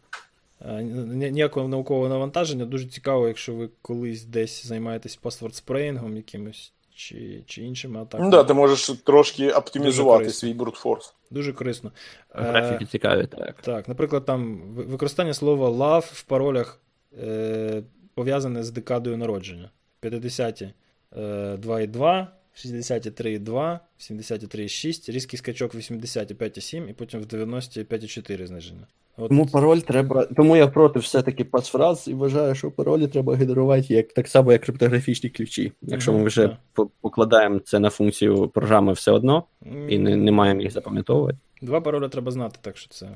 е, Ніякого наукового навантаження. Дуже цікаво, якщо ви колись десь займаєтесь паспорт-спреїнгом якимось чи, чи іншими атаками. Ну да, ти можеш трошки оптимізувати свій брутфорс. Дуже корисно. Е, Графіки цікаві, так. Так, наприклад, там використання слова love в паролях е, пов'язане з декадою народження. 50-ті е, 2,2, 60-ті 3,2, 70-ті 3,6, різкий скачок 80-ті 5,7 і потім в 90-ті 5,4 зниження. От, Тому пароль треба. Тому я проти все-таки пасфраз і вважаю, що паролі треба генерувати як так само, як криптографічні ключі. Якщо ми вже да. покладаємо це на функцію програми все одно і не, не маємо їх запам'ятовувати. Два пароля треба знати, так що це.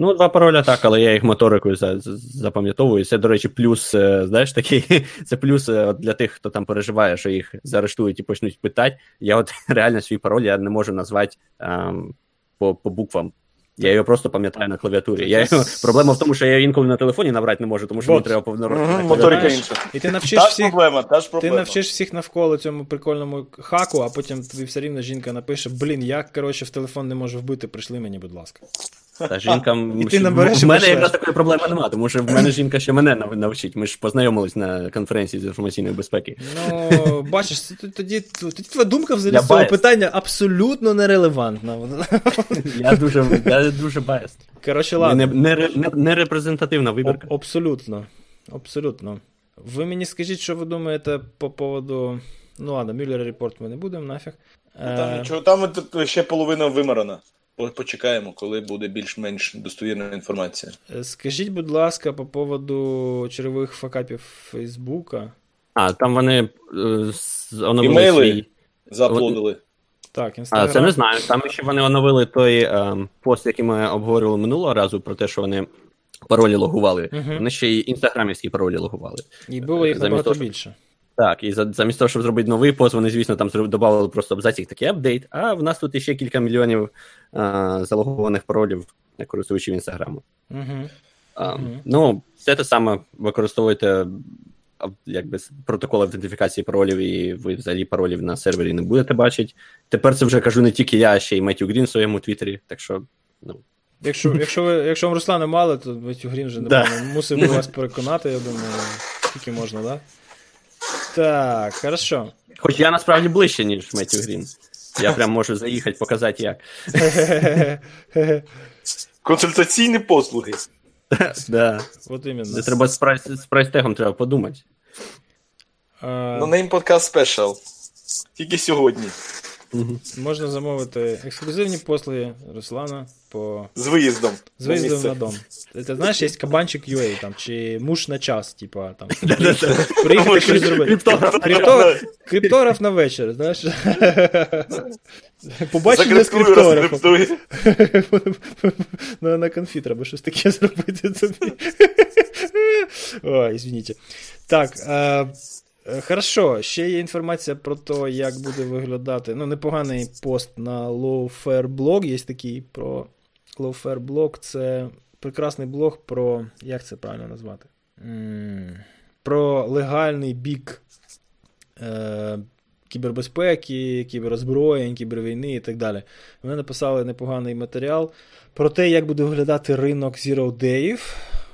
Ну, два пароля так, але я їх моторикою за, за- запам'ятовую. Це, до речі, плюс, е, знаєш, такий, це плюс е, для тих, хто там переживає, що їх заарештують і почнуть питати. Я от реально свій пароль я не можу назвати ем, по, по буквам. Я його просто пам'ятаю на клавіатурі. Я його... Проблема в тому, що я інколи на телефоні набрати не можу, тому що мені треба повно Мгм, моторика інша. І ти навчиш Та всіх. проблема, та ж Ти навчиш всіх навколо цьому прикольному хаку, а потім тобі все рівно жінка напише: Блін, я коротше в телефон не можу вбити, прийшли мені, будь ласка. Та ти в мене якраз такої проблеми немає, тому що в мене жінка ще мене навчить. Ми ж познайомились на конференції з інформаційної безпеки. Ну, бачиш, тоді, тоді твоя думка взагалі Я з цього питання абсолютно нерелевантна. Я дуже, я дуже biased. Коротше, ладно. не, не, не, не репрезентативна вибірка. Абсолютно. Абсолютно. Ви мені скажіть, що ви думаєте по поводу. Ну ладно, Мюллер репорт ми не будемо нафіг. Ну, там, Е, нічого, там ще половина вимарана. По- Почекаємо, коли буде більш-менш достовірна інформація. Е, Скажіть, будь ласка, по поводу чергових факапів Фейсбука. А, там вони е, оновили Імейли? свій. Зааплодили. Так, А, це не знаю. Там ще вони оновили той е, пост, який ми обговорювали минулого разу, про те, що вони паролі логували. Мгм. Вони ще й інстаграмівські паролі логували. І було їх набагато того, щоб- більше. Так, і за, замість того, щоб зробити новий пост, вони, звісно, там додали просто абзацік такий апдейт. А в нас тут іще кілька мільйонів е, залогованих паролів користувачів інстаграму. Угу. А, Мгм. Ну, це те саме використовуєте якби протокол ідентифікації паролів, і ви взагалі паролів на сервері не будете бачити. Тепер це вже кажу не тільки я, а ще й Меттю Грін в своєму твіттері. Так що, ну, Якщо, якщо, ви, якщо вам Руслана мало, то Митю Грін вже Да. напевно, мусив би вас переконати, я думаю, скільки можна, да? Так, хорошо. хоч я насправді ближче, ніж Меттю Грін. Я прям можу заїхати, показати як. Консультаційні послуги. Да. От іменно. Це треба з прайс, з прайс-тегом треба подумати. А, Ну, нейм подкаст спешл. Тільки сьогодні. Можна замовити ексклюзивні послуги Руслана по З виїздом. з виїздом на дом. Ти знаєш, є кабанчик UA там, чи муж на час, типа там. Приїхати щось зробити. Криптограф. На вечір, знаєш. Побачення з криптографом. на, конфі треба щось таке зробити тобі. Ой, извините. Так. Е, е, Хорошо, ще є інформація про те, як буде виглядати. Ну, непоганий пост на Lawfare блог. Є такий про Lawfare блог. Це прекрасний блог про. Як це правильно назвати? Про легальний бік е, кібербезпеки, кіберозброєнь, кібервійни і так далі. Вони написали непоганий матеріал про те, як буде виглядати ринок Zero Day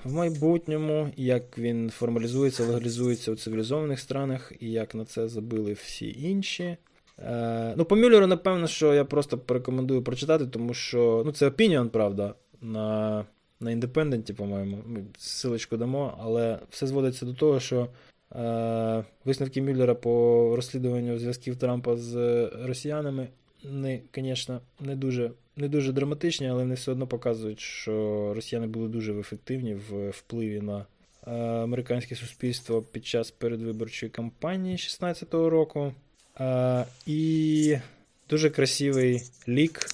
в майбутньому, як він формалізується, легалізується у цивілізованих странах, і як на це забили всі інші. Е, ну, по Мюллеру, напевно, що я просто порекомендую прочитати, тому що ну, це опініон, правда, на, на індепенденті, по-моєму. Ми Силочку дамо, але все зводиться до того, що е, висновки Мюллера по розслідуванню зв'язків Трампа з росіянами, не, звісно, не дуже, не дуже драматичні, але вони все одно показують, що росіяни були дуже ефективні в впливі на е, американське суспільство під час передвиборчої кампанії 2016 року. Е, і дуже красивий лік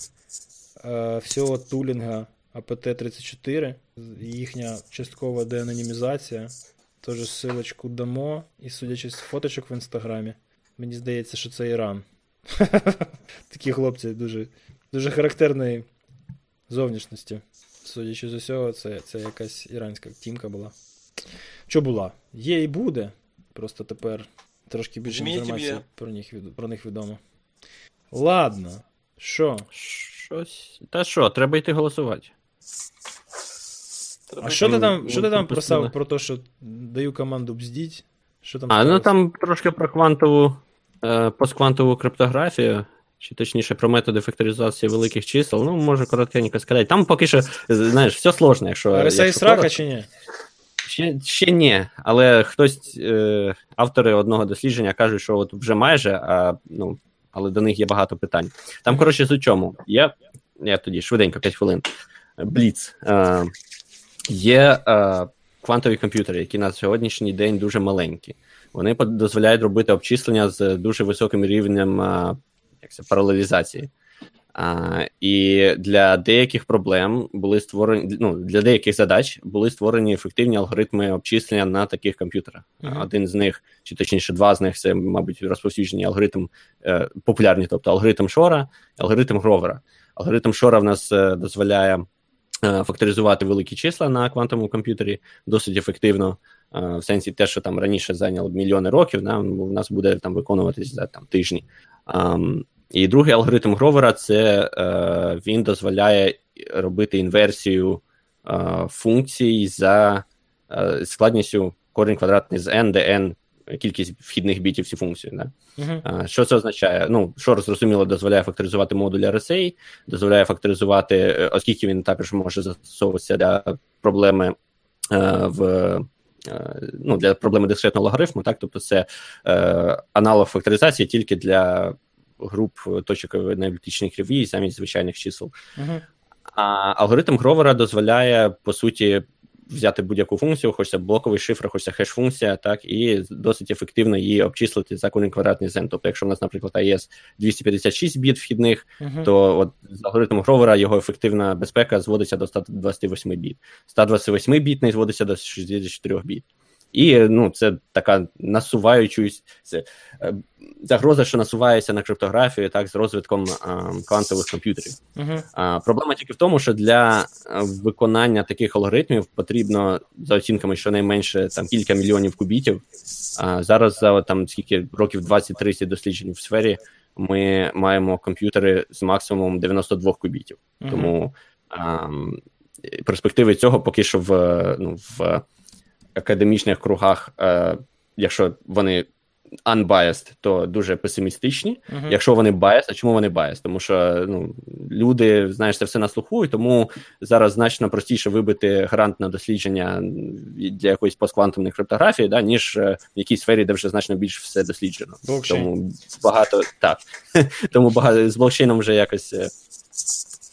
е, всього тулінга АПТ-34, їхня часткова деанонімізація. Теж силочку дамо, і судячи з фоточок в інстаграмі, мені здається, що це Іран. Такі хлопці дуже, дуже характерної зовнішності. Судячи з усього, це, це якась іранська тімка була. Що була? Є і буде. Просто тепер трошки більше Зміїтів інформації є. про них, про них відомо. Ладно. Що? Щось. Та що, треба йти голосувати. Треба А що ти там, що ти там писав про те, що даю команду бздіть? Що там А, ну там трошки про квантову, е, постквантову криптографію, чи точніше про методи факторизації великих чисел. Ну, може коротенько сказати. Там поки що, знаєш, все сложно, якщо. RSA якщо срака коротко. чи ні? Ще, ще ні, але хтось, е, автори одного дослідження кажуть, що от вже майже, а, ну, але до них є багато питань. Там, коротше, з у чому? Я, я тоді швиденько, 5 хвилин. Бліц. Е, є е, квантові комп'ютери, які на сьогоднішній день дуже маленькі. Вони дозволяють робити обчислення з дуже високим рівнем е, як це, паралелізації. А, і для деяких проблем були створені ну, для деяких задач були створені ефективні алгоритми обчислення на таких комп'ютерах. Мгм. Один з них, чи точніше, два з них це, мабуть, розповсюджений алгоритм е, популярний, тобто алгоритм Шора, алгоритм Гровера. Алгоритм Шора в нас е, дозволяє е, факторизувати великі числа на квантовому комп'ютері досить ефективно. е, В сенсі те, що там раніше зайняло мільйони років, да, в нас буде там виконуватись за там тижні. І другий алгоритм Гровера це е, він дозволяє робити інверсію е, функцій за е, складністю корінь квадратний з n, де n кількість вхідних бітів ці функції. Да? А, Що це означає? Ну, Шор, зрозуміло, дозволяє факторизувати модуль RSA, дозволяє факторизувати, оскільки він також може застосовуватися для проблеми в. Ну, для проблеми дискретного логарифму, так, тобто це е, аналог факторизації тільки для груп точок на еліптичній замість звичайних чисел. Угу. А алгоритм Гровера дозволяє, по суті, взяти будь-яку функцію, хочеться блоковий шифр, хочеться хеш-функція, так, і досить ефективно її обчислити за кожен квадратний зен. Тобто, якщо в нас, наприклад, AES 256 біт вхідних, Угу. то от з алгоритмом Гровера його ефективна безпека зводиться до 128 біт. 128 бітний зводиться до 64 біт. І ну, це така насуваючись е, загроза, що насувається на криптографію, так, з розвитком а, квантових комп'ютерів. Угу. А, проблема тільки в тому, що для е, виконання таких алгоритмів потрібно за оцінками щонайменше там кілька мільйонів кубітів. А зараз за там скільки років 20-30 досліджень в сфері ми маємо комп'ютери з максимумом 92 кубітів. Тому а, перспективи цього поки що в, ну, в академічних кругах, а, якщо вони unbiased, то дуже песимістичні. Угу. Якщо вони biased, а чому вони biased? Тому що ну, люди, знаєш, це все на слуху, і тому зараз значно простіше вибити грант на дослідження для якоїсь постквантової криптографії, да, ніж в якійсь сфері, де вже значно більше все досліджено. Блокчейн. Тому багато так. тому багато з блокчейном вже якось.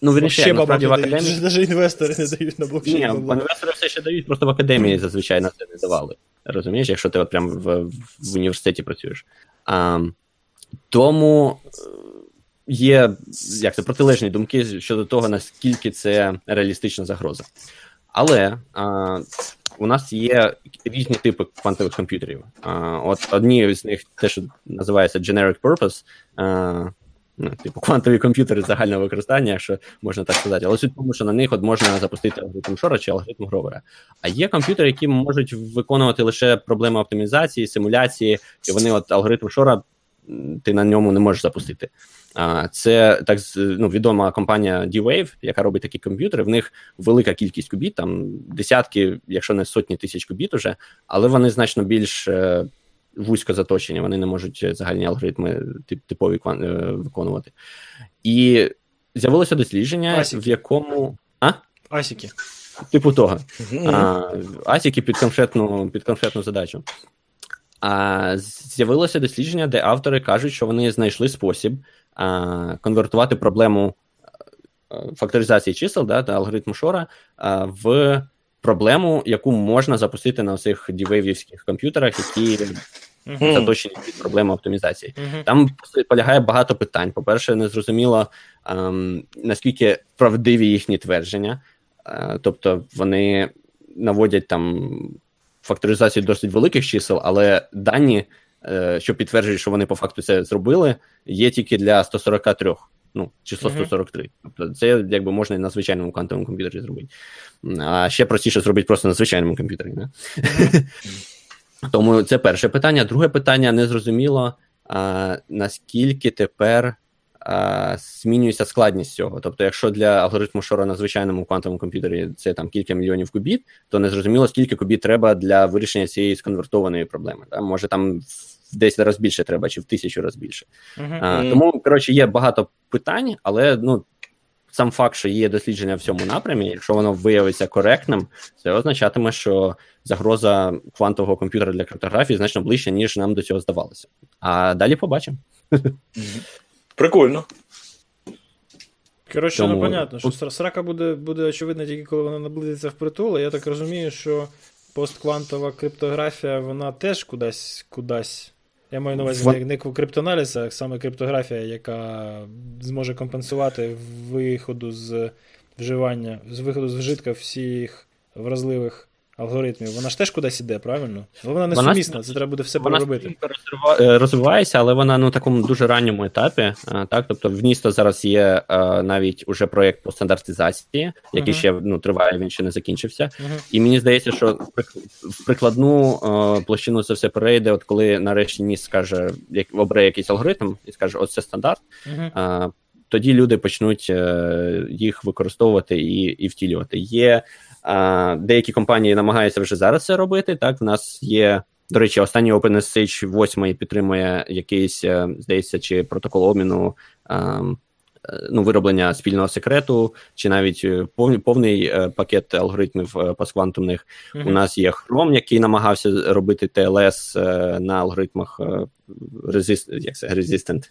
Ну, вірніше, Ще насправді в академії. дають. Навіть інвестори не дають на блокчейн. Ні, інвестори все ще дають, просто в академії зазвичай на це не давали. Розумієш, якщо ти от прямо в, в університеті працюєш. А, тому е, є як це, протилежні думки щодо того, наскільки це реалістична загроза. Але а, у нас є різні типи квантових комп'ютерів. А, от одні з них те, що називається generic purpose, а, ну, типу квантові комп'ютери загального використання, якщо можна так сказати. Але суть в тому, що на них от можна запустити алгоритм Шора чи алгоритм Гровера. А є комп'ютери, які можуть виконувати лише проблеми оптимізації, симуляції, і вони, от алгоритм Шора, ти на ньому не можеш запустити. А, Це так ну, відома компанія D-Wave, яка робить такі комп'ютери. В них велика кількість кубіт, там десятки, якщо не сотні тисяч кубіт уже, але вони значно більш е, вузько заточені, вони не можуть е, загальні алгоритми тип, типові кван- е, виконувати. І з'явилося дослідження, Асіки. в якому. А? Асіки. Типу того. А, Асіки під конкретну, під конкретну задачу. А, з'явилося дослідження, де автори кажуть, що вони знайшли спосіб а, конвертувати проблему факторизації чисел да, та алгоритму Шора а, в проблему, яку можна запустити на цих дівейвівських комп'ютерах, які Мгм. заточені під проблему оптимізації. Мгм. Там полягає багато питань. По-перше, незрозуміло, ем, наскільки правдиві їхні твердження, Е, тобто вони наводять там факторизацію досить великих чисел, але дані, е, що підтверджують, що вони по факту це зробили, є тільки для 143. Ну, число Мгм. 143. Тобто це якби можна і на звичайному квантовому комп'ютері зробити. А ще простіше зробити просто на звичайному комп'ютері. Не? Тому це перше питання. Друге питання незрозуміло, а, наскільки тепер а, змінюється складність цього. Тобто, якщо для алгоритму Шора на звичайному квантовому комп'ютері це там кілька мільйонів кубіт, то незрозуміло, скільки кубіт треба для вирішення цієї сконвертованої проблеми. Да? Може там в 10 разів більше треба, чи в тисячу разів більше. Мгм. А, Тому, коротше, є багато питань, але ну. Сам факт, що є дослідження в цьому напрямі, якщо воно виявиться коректним, це означатиме, що загроза квантового комп'ютера для криптографії значно ближче, ніж нам до цього здавалося. А далі побачимо. Прикольно. Коротше, Тому- ну понятно, що срака буде, буде очевидна тільки коли вона наблизиться в притул. Я так розумію, що постквантова криптографія, вона теж кудись кудись. Я маю на увазі не, не криптоаналіз, а саме криптографія, яка зможе компенсувати виходу з вживання, з виходу з вжитка всіх вразливих алгоритмів. Вона ж теж кудись іде, правильно? Але вона не Вона- сумісна, це треба буде все Вона переробити. розрива- е, розвивається, але вона ну, в такому дуже ранньому етапі. е, Так, тобто в Ністо зараз є е, навіть уже проєкт по стандартизації, який Мгм. ще ну, триває, він ще не закінчився. Мгм. І мені здається, що в прик- в прикладну площину це все перейде, от коли нарешті ніс скаже, як обере якийсь алгоритм і скаже, оце стандарт. Мгм. Тоді люди почнуть е, їх використовувати і, і втілювати. Є деякі компанії намагаються вже зараз це робити. Так, в нас є. До речі, останній OpenSSH 8 підтримує якийсь, е, здається, чи протокол обміну ем, ну, вироблення спільного секрету, чи навіть повний повний пакет алгоритмів постквантумних. Мгм. У нас є Chrome, який намагався робити TLS е, на алгоритмах е, резист, як це, resistant,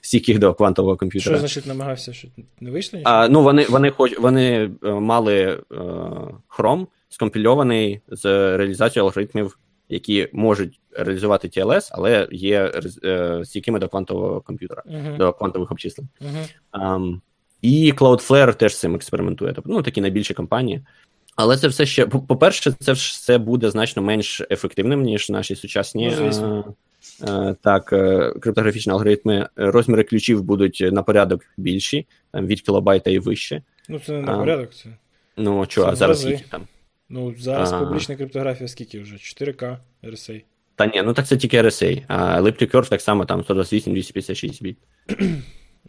стійких до квантового Що комп'ютера. значить намагався? Що не вийшло нічого? А, ну, вони, вони, хоч, вони е, мали е, Chrome скомпільований з реалізацією алгоритмів, які можуть реалізувати TLS, але є е, стійкими до квантового комп'ютера, Мгм. до квантових обчислень. Мгм. Um, і Cloudflare теж з цим експериментує. Тобто, ну, такі найбільші компанії. Але це все ще, по- по-перше, це все буде значно менш ефективним, ніж наші сучасні Ну, е, е, так, е, криптографічні алгоритми. Розміри ключів будуть на порядок більші, там, від кілобайта і вище. Ну, це не на порядок. Це. Ну, що, Це а зараз скільки там? Ну, зараз А. публічна криптографія скільки вже? 4К RSA. Та ні, ну так це тільки RSA, а Elliptic Curve так само там 128-256 біт.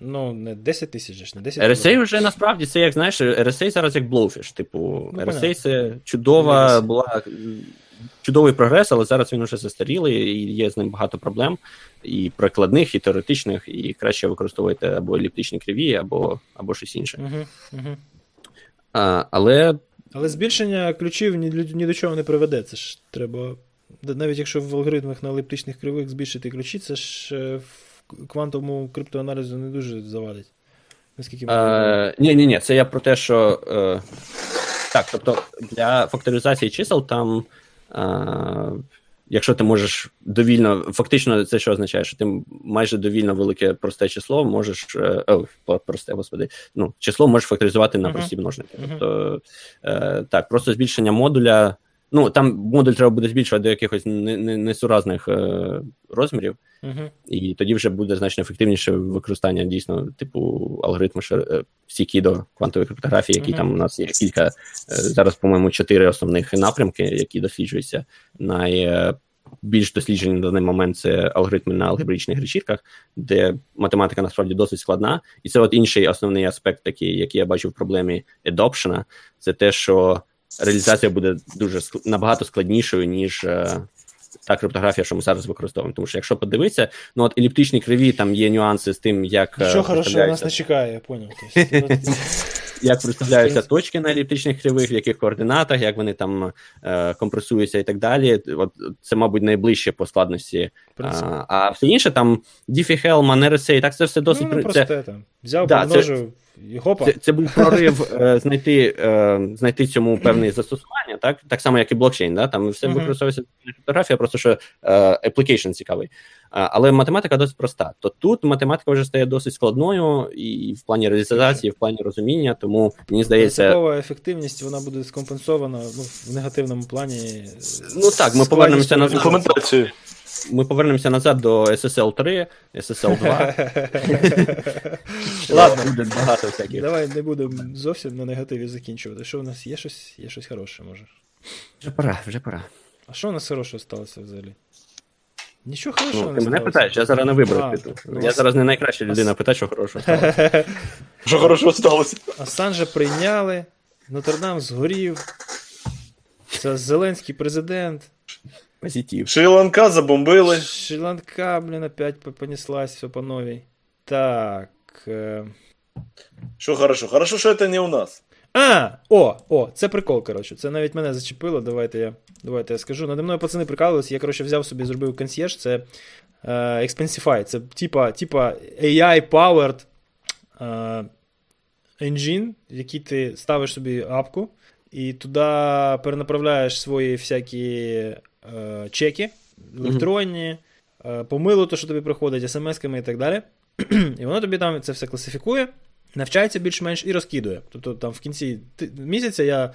Ну, не 10 тисяч, не 10 RSA кілометрів. вже насправді це як знаєш, RSA зараз як Blowfish. Типу, Ну, RSA понятно. це чудова була чудовий прогрес, але зараз він уже застарілий, і є з ним багато проблем, і прикладних, і теоретичних, і краще використовуйте або еліптичні криві, або, або щось інше. Мгм, мгм. А, але Але збільшення ключів ні, ні до чого не приведе. Це ж треба. Навіть якщо в алгоритмах на еліптичних кривих збільшити ключі, це ж е, в квантовому криптоаналізу не дуже завадить. Наскільки ми... Е, ні, ні, ні, це я про те, що е, так, тобто для факторизації чисел там. Е, Якщо ти можеш довільно, фактично, це що означає, що ти майже довільно велике просте число можеш. е, О, просте, господи, ну, число можеш факторизувати на прості множники. Тобто, е, так, просто збільшення модуля. Ну, там модуль треба буде збільшувати до якихось не- не- несуразних е, розмірів, Мгм. і тоді вже буде значно ефективніше використання дійсно, типу, алгоритму е, стійкі до квантової криптографії, які Мгм. там у нас є кілька, е, зараз, по-моєму, чотири основних напрямки, які досліджуються. Найбільш досліджені на даний момент це алгоритми на алгебричних решітках, де математика насправді досить складна. І це от інший основний аспект, такий, який я бачу в проблемі adoption, це те, що реалізація буде дуже набагато складнішою, ніж. е, Та криптографія, що ми зараз використовуємо. Тому що якщо подивитися, ну от еліптичні криві, там є нюанси з тим, як е, Що хорошо нас не чекає, я поняв. Тобто, як представляються точки на еліптичних кривих, в яких координатах, як вони там е, компресуються і так далі. От це, мабуть, найближче по складності. А, а все інше там Diffie Hellman, RSA, так це все досить ну, ну, це. Взяв, Да, це- помножив і гопа. це, це був прорив е, знайти, е, знайти цьому певне застосування, так так само, як і блокчейн. Да? Там все використовується криптографія, просто що е, application цікавий. А, але математика досить проста. То тут математика вже стає досить складною і в плані реалізації, і в плані розуміння. Тому мені здається, Принципова ефективність вона буде скомпенсована ну, в негативному плані. ну так, ми повернемося назад. Імплементацію. Ми повернемося назад до SSL 3, SSL 2. Ладно. буде багато всяких. Давай не будемо зовсім на негативі закінчувати. Що у нас є щось, є щось хороше, може. Вже пора, вже пора. А що у нас хорошого сталося взагалі? Нічого хорошого Ну, не ти мене сталося. питаєш, я зараз не А, вибрав. типу. ну, Я зараз не найкраща людина питати, що хорошого стало. Що хорошо сталося? Асанжа прийняли, Нотр-Дам згорів. Це Зеленський президент. Позитив. Шрі-Ланка забомбили. Шрі-Ланка, блін, опять понеслась все по новій. Так. Е... Що хорошо? Хорошо, що це не у нас. А! О, о, це прикол, коротше. Це навіть мене зачепило. Давайте я, давайте я скажу. Наді мною пацани прикалувалися. Я, коротше, взяв собі, зробив консьєрж. Це е, Expensify. Це типа, типа AI-powered е, engine, в який ти ставиш собі апку, і туди перенаправляєш свої всякі е, чеки, електронні, е, помилу, то, що тобі приходить, смс-ками і так далі. І воно тобі там це все класифікує, навчається більш-менш і розкидує. Тобто там в кінці місяця я.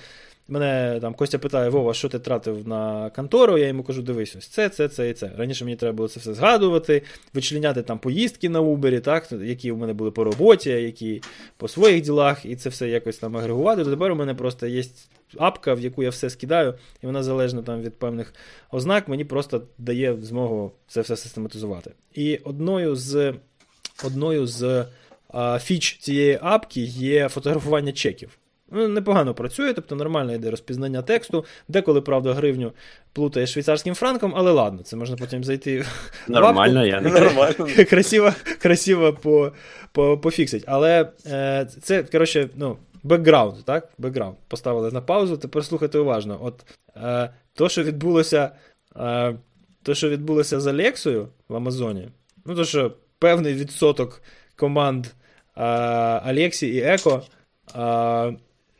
Мене там Костя питає, Вова, що ти тратив на контору? Я йому кажу, дивись, ось це, це, це і це. Раніше мені треба було це все згадувати, вичленяти там поїздки на Убері, так, які у мене були по роботі, які по своїх ділах, і це все якось там агрегувати. То тепер у мене просто є апка, в яку я все скидаю, і вона залежно там від певних ознак, мені просто дає змогу це все систематизувати. І одною з одною з а, фіч цієї апки є фотографування чеків. Ну, непогано працює, тобто нормально йде розпізнання тексту. Деколи, правда, гривню плутає швейцарським франком, але ладно, це можна потім зайти в Нормально, я не Нормально. красиво, красиво по, по, пофіксить. Але е, це, коротше, ну, бекграунд, так? Бекграунд. Поставили на паузу, тепер слухайте уважно. От е, то, що відбулося, е, то, що відбулося з Алексою в Амазоні, ну то, що певний відсоток команд е, Алексі і Еко. Е,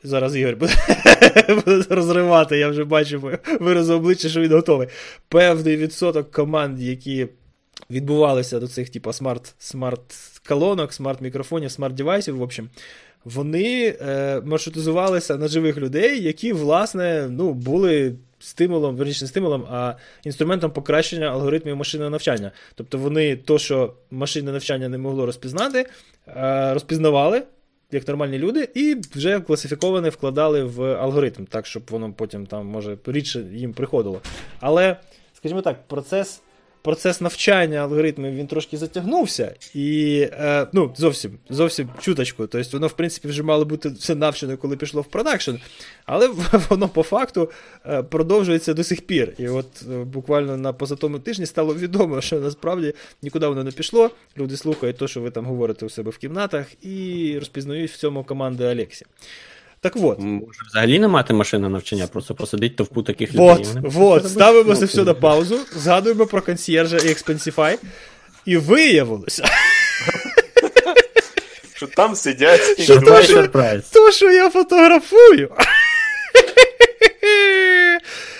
Зараз Ігор буде, розривати, я вже бачу по виразу обличчя, що він готовий. Певний відсоток команд, які відбувалися до цих, типу, смарт, смарт-колонок, смарт-мікрофонів, смарт-девайсів, в общем, вони е, маршрутизувалися на живих людей, які, власне, ну, були стимулом, верніше не стимулом, а інструментом покращення алгоритмів машинного навчання. Тобто вони то, що машинне навчання не могло розпізнати, е, розпізнавали. Як нормальні люди, і вже класифіковане вкладали в алгоритм, так, щоб воно потім там, може, рідше їм приходило. Але, скажімо так, процес процес навчання алгоритмів він трошки затягнувся, і е, ну, зовсім зовсім чуточку. Тобто воно, в принципі, вже мало бути все навчено, коли пішло в продакшн, але воно по факту е, продовжується до сих пір. І от е, буквально на позатому тижні стало відомо, що насправді нікуди воно не пішло. Люди слухають те, що ви там говорите у себе в кімнатах, і розпізнають в цьому команди Алексі. Так от. Може, взагалі не мати машини навчання, просто посадить товпу таких вот, людей. Вот, вот, ставимо це все на паузу, згадуємо про консьєржа і Expensify, і виявилося, Що там сидять. Що Surprise, то, що- то, що я фотографую.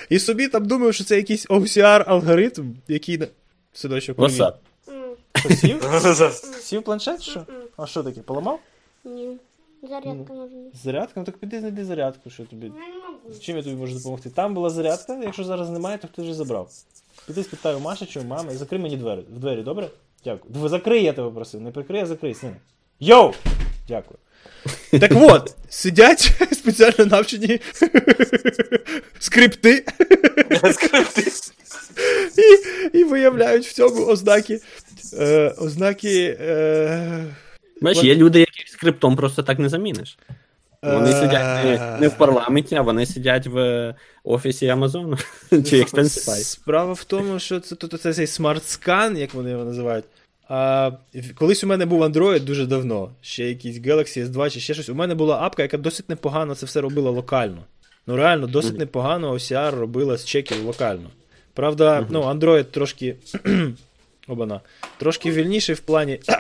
І собі там думаю, що це якийсь OCR-алгоритм, який. на- Сидочок, сів? Сів планшет, що? А що таке, поламав? Ні. Зарядка нужна. Зарядка? Ну так піди знайди зарядку, що тобі. Я не можу. Чим я тобі можу допомогти? Там була зарядка, якщо зараз немає, то хтось вже забрав. Піди спитаю Маші чи у мами і закрий мені двері. В двері, добре? Дякую. Дв- Закрий, я тебе просив. Не прикрий, а закрий, син. Йоу! Дякую. Так от, сидять спеціально навчені скрипти Скрипти. і, і виявляють в цьому ознаки. Е, ознаки. Е, Бачиш, є люди, яких скриптом просто так не заміниш. Вони Е. сидять не, не в парламенті, а вони сидять в офісі Амазону чи Expensify. Справа в тому, що це тут це цей смарт-скан, як вони його називають. А, колись у мене був Android дуже давно, ще якийсь Galaxy S2 чи ще щось. У мене була апка, яка досить непогано це все робила локально. Ну реально, досить непогано OCR робила з чеків локально. Правда, ну, Android трошки. Обана. Трошки вільніший в плані.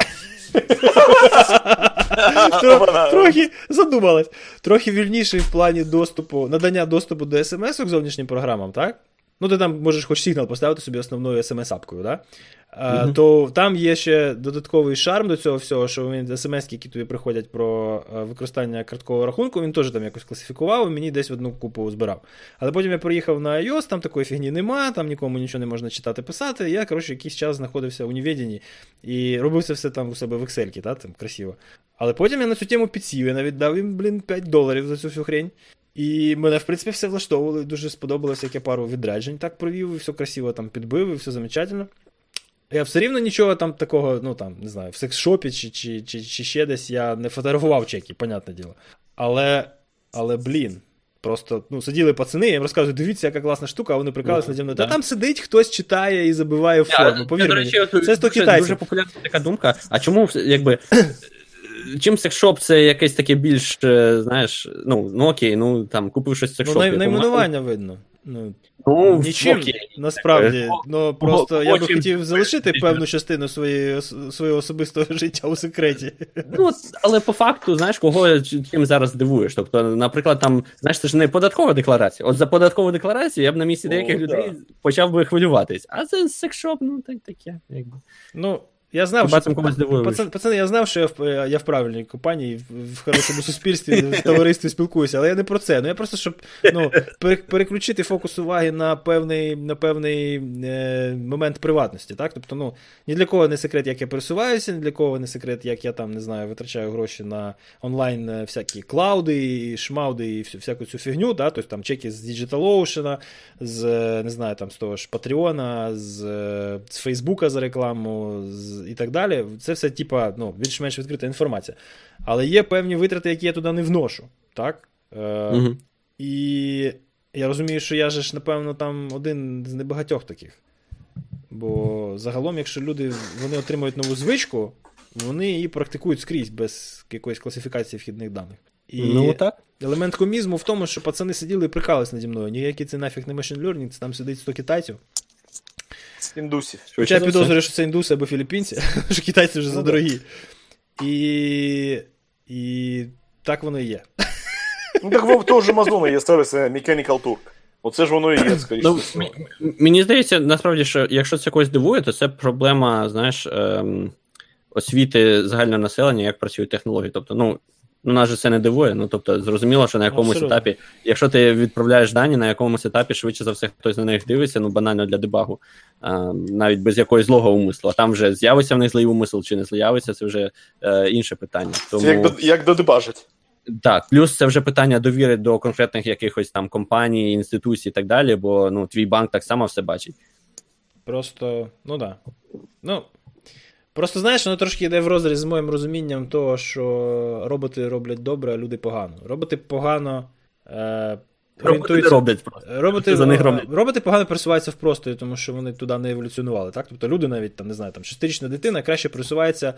Трохи задумалась. Трохи вільніший в плані доступу, надання доступу до смс-ок зовнішнім програмам, так? Ну, ти там можеш хоч сигнал поставити собі основною смс-апкою, да? Мгм. То там є ще додатковий шарм до цього всього, що він смс, які тобі приходять про е, використання карткового рахунку, він теж там якось класифікував і мені десь в одну купу збирав. Але потім я приїхав на iOS, там такої фігні нема, там нікому нічого не можна читати, писати. Я, коротше, якийсь час знаходився у невіденні і робив це все там у себе в Excel, та, там красиво. Але потім я на цю тему підсів, я навіть дав їм, блін, 5 доларів за цю всю хрень. І мене, в принципі, все влаштовувало, дуже сподобалося, як я пару відряджень так провів, і все красиво там підбив, і все замечательно. Я все рівно нічого там такого, ну там, не знаю, в секс-шопі чи, чи, чи, чи ще десь я не фотографував чеки, понятне діло. Але, але блін. Просто ну, сиділи пацани, я їм розказую, дивіться, яка класна штука, а вони прикалися наді мною. Та там сидить, хтось читає і забиває форму. Повір До мені. речі, Це 100 дуже- китайців. Дуже популярна така думка. А чому якби. Чим секшоп це якесь таке більш, е, знаєш, ну, ну окей, ну там купив щось в Ну, най- найменування видно. Ну, Ну, Нічим, окей. насправді. Е, Ну, просто я би хотів залишити певну частину своєї, свого особистого життя у секреті. Ну, але по факту, знаєш, кого чим зараз дивуєш. Тобто, наприклад, там, знаєш, це ж не податкова декларація. От за податкову декларацію я б на місці О, деяких да. людей почав би хвилюватись. А це секшоп, ну так таке. Якби. Ну, я знав, Хіба що... когось дивуєш? Пацан, пацани, я знав, що я в, я в правильній компанії, в, хорошому суспільстві, в товаристві спілкуюся, але я не про це. Ну я просто щоб ну, переключити фокус уваги на певний, на певний е, момент приватності. Так? Тобто, ну, ні для кого не секрет, як я пересуваюся, ні для кого не секрет, як я там не знаю, витрачаю гроші на онлайн е, всякі клауди, і шмауди і всю, всяку цю фігню. Да? Тобто там чеки з DigitalOcean, з е, не знаю, там з того ж Патреона, з, е, з Фейсбука за рекламу з, і так далі. Це все, типа, ну, більш-менш відкрита інформація. Але є певні витрати, які я туди не вношу. Так? Е, Мгм. І я розумію, що я же ж, напевно, там один з небагатьох таких. Бо загалом, якщо люди вони отримують нову звичку, вони її практикують скрізь без якоїсь класифікації вхідних даних. І Ну так. елемент комізму в тому, що пацани сиділи і прикались наді мною. Ніякий це нафіг не machine learning, це там сидить 100 китайців. Індусів. Хоча я підозрюю, що це індуси або філіппінці, що китайці вже Ну, задорогі. І, і так воно і є. Ну так в того ж Амазона є сервіс Mechanical Turk. Оце ж воно і є, скоріше. Ну, м- мені здається, насправді, що якщо це когось дивує, то це проблема, знаєш, ем, освіти загального населення, як працюють технології. Тобто, ну, ну нас же це не дивує. Ну, тобто, зрозуміло, що на якомусь Абсолютно. етапі, якщо ти відправляєш дані, на якомусь етапі швидше за все хтось на них дивиться, ну банально для дебагу, ем, навіть без якогось злого умислу. А там вже з'явиться в них злий умисел чи не з'явиться, це вже е, інше питання. Тому... Це як, до- як додебажить. Так, плюс це вже питання довіри до конкретних якихось там компаній, інституцій і так далі, бо ну, твій банк так само все бачить. Просто, ну да. Ну, просто знаєш, воно трошки йде в розріз з моїм розумінням того, що роботи роблять добре, а люди погано. Роботи погано. Е, Роботи не роблять просто. Роботи, За них роблять. роботи погано пересуваються в просторі, тому що вони туди не еволюціонували. Так? Тобто люди навіть там, не знаю, там шестирічна дитина краще пересувається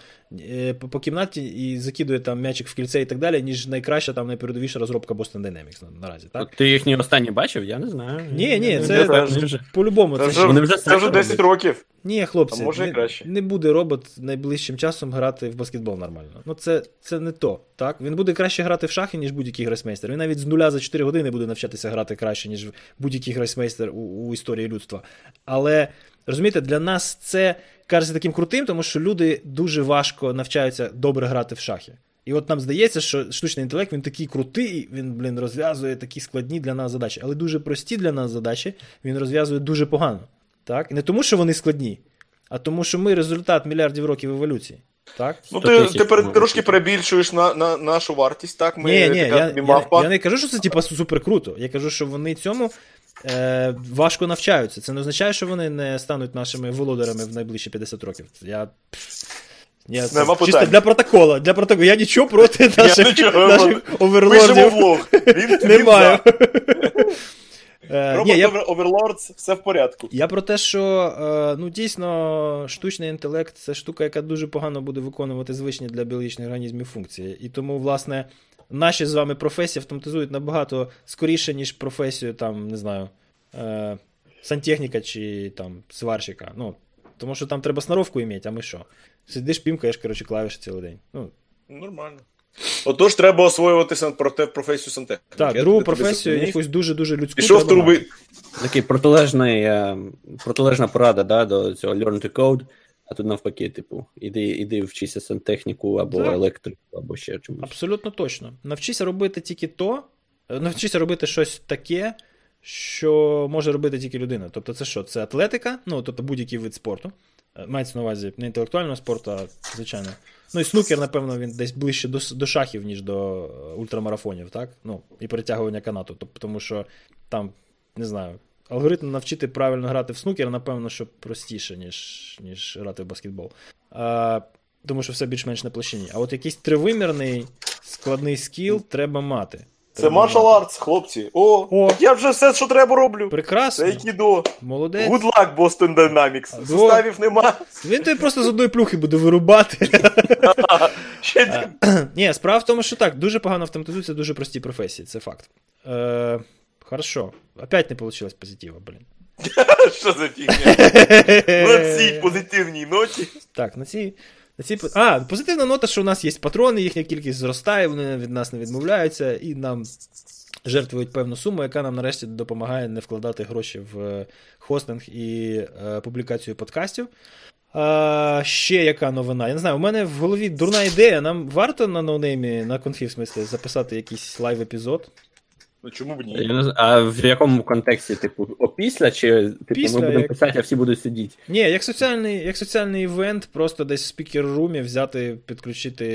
е, по, по кімнаті і закидує там м'ячик в кільце і так далі, ніж найкраща там найпередовіша розробка Boston Dynamics на, наразі. Так? Ти їхні останні бачив? Я не знаю. Ні, ні, це- По-любому, Це це, вже, Вони вже це вже 10 роблять. років. Ні, хлопці, може і не, краще. не буде робот найближчим часом грати в баскетбол нормально. Ну це, це не то. Так? Він буде краще грати в шахи, ніж будь-який гросмейстер. Він навіть з нуля за 4 години буде навчатися грати краще, ніж будь-який гросмейстер у, у історії людства. Але розумієте, для нас це кажеться таким крутим, тому що люди дуже важко навчаються добре грати в шахи. І от нам здається, що штучний інтелект він такий крутий, він, блін, розв'язує такі складні для нас задачі, але дуже прості для нас задачі він розв'язує дуже погано. Так? Не тому, що вони складні, а тому, що ми результат мільярдів років еволюції. Так? Ну, ти, ти трошки перебільшуєш на, на, нашу вартість, так? Ми ні, ні, така я, я, я не кажу, що це типа супер круто. Я кажу, що вони цьому е, важко навчаються. Це не означає, що вони не стануть нашими володарями в найближчі 50 років. Я. Я, це чисто для протокола. Для протоколу. Я нічого проти наших, нічого, наших Пишемо оверлордів влог. Він, не він за. Е, Робот ні, я, Overlords, все в порядку. Я про те, що е, ну, дійсно штучний інтелект це штука, яка дуже погано буде виконувати звичні для біологічних організмів функції. І тому, власне, наші з вами професії автоматизують набагато скоріше, ніж професію, там, не знаю, е, сантехніка чи там сварщика. Ну, тому що там треба сноровку іметь, а ми що? Сидиш, пімкаєш, коротше, клавіші цілий день. Ну, Нормально. Отож, треба освоювати сан- проте- професію сантехніка. так, Я другу професію, якусь дуже-дуже людську. Пішов труби. Такий протилежний, е, протилежна порада да, до цього learn to code, а тут навпаки, типу, іди, іди вчися сантехніку або Так. електрику, або ще чомусь. Абсолютно точно. Навчися робити тільки то, е, навчися робити щось таке, що може робити тільки людина. Тобто, це що? Це атлетика, ну тобто будь-який вид спорту. Е, Мається на увазі не інтелектуального спорту, а звичайно. Ну і снукер, напевно, він десь ближче до, до шахів, ніж до е, ультрамарафонів, так? Ну, і перетягування канату. Тобто, тому що там, не знаю, алгоритм навчити правильно грати в снукер, напевно, що простіше, ніж, ніж грати в баскетбол. А, тому що все більш-менш на площині. А от якийсь тривимірний складний скіл треба мати. Це martial arts, хлопці. О, О. так я вже все, що треба, роблю. Прекрасно. Це айкідо. Молодець. Good luck, Boston Dynamics. Во. Составів нема. Він тобі просто з одної плюхи буде вирубати. Ще Ні, справа в тому, що так, дуже погано автоматизуються дуже прості професії, це факт. Е, хорошо. Опять не вийшло позитива, блін. що за фігня? На цій позитивній ноті. Так, на цій. Цій... по- А, позитивна нота, що у нас є патрони, їхня кількість зростає, вони від нас не відмовляються, і нам жертвують певну суму, яка нам нарешті допомагає не вкладати гроші в е, хостинг і е, публікацію подкастів. А, ще яка новина? Я не знаю, у мене в голові дурна ідея. Нам варто на ноунеймі, на конфі, в смислі, записати якийсь live-епізод. Ну чому б Я ні? не знаю, а в якому контексті, типу, опісля, чи типу, Після, ми будемо як- писати, а всі будуть сидіти? Ні, як соціальний, як соціальний івент, просто десь в спікер-румі взяти, підключити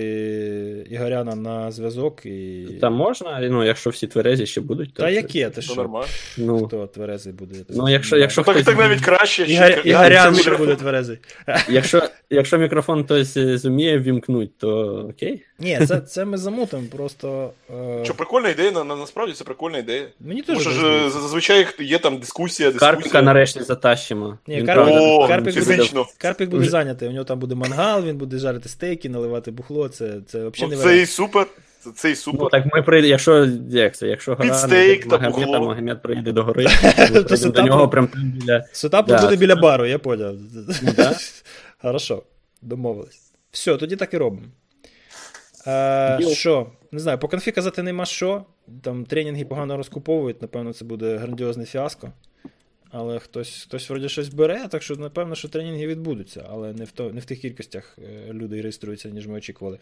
Ігоряна на зв'язок і. Там можна, ну, якщо всі тверезі ще будуть, то Та це- яке, ти що? нормально. Ну, Хто тверезий буде? Ну, якщо- якщо Ну, так, хтось- так навіть краще. що- Ігор... Ігорян ще мікрофон. буде тверезий. якщо, якщо мікрофон хтось е, зуміє ввімкнути, то окей. Ні, це, це ми замутимо, просто. Е... Що прикольна ідея, на, на, насправді це прикольна ідея. Мені Тому теж. що ж зазвичай є там дискусія, дискусія. Карпіка нарешті затащимо. Ні, Він, Карпік- О, Карпік буде- Карпік буде зайнятий, у нього там буде мангал, він буде жарити стейки, наливати бухло, це, це взагалі Ну, не це і супер. Це, це і супер. Ну, так ми прийде, якщо як це, якщо гора Підстейк та Магомед, Магомед прийде до гори, То до сетапу- нього прям там біля. Сетап Да. буде біля бару, я поняв. да. Хорошо, домовились. Все, тоді так і робимо. Е, Діл. що? Не знаю, по конфі казати нема що. Там тренінги погано розкуповують, напевно, це буде грандіозне фіаско. Але хтось, хтось вроді щось бере, так що напевно, що тренінги відбудуться, але не в, то, не в тих кількостях е, людей реєструються, ніж ми очікували.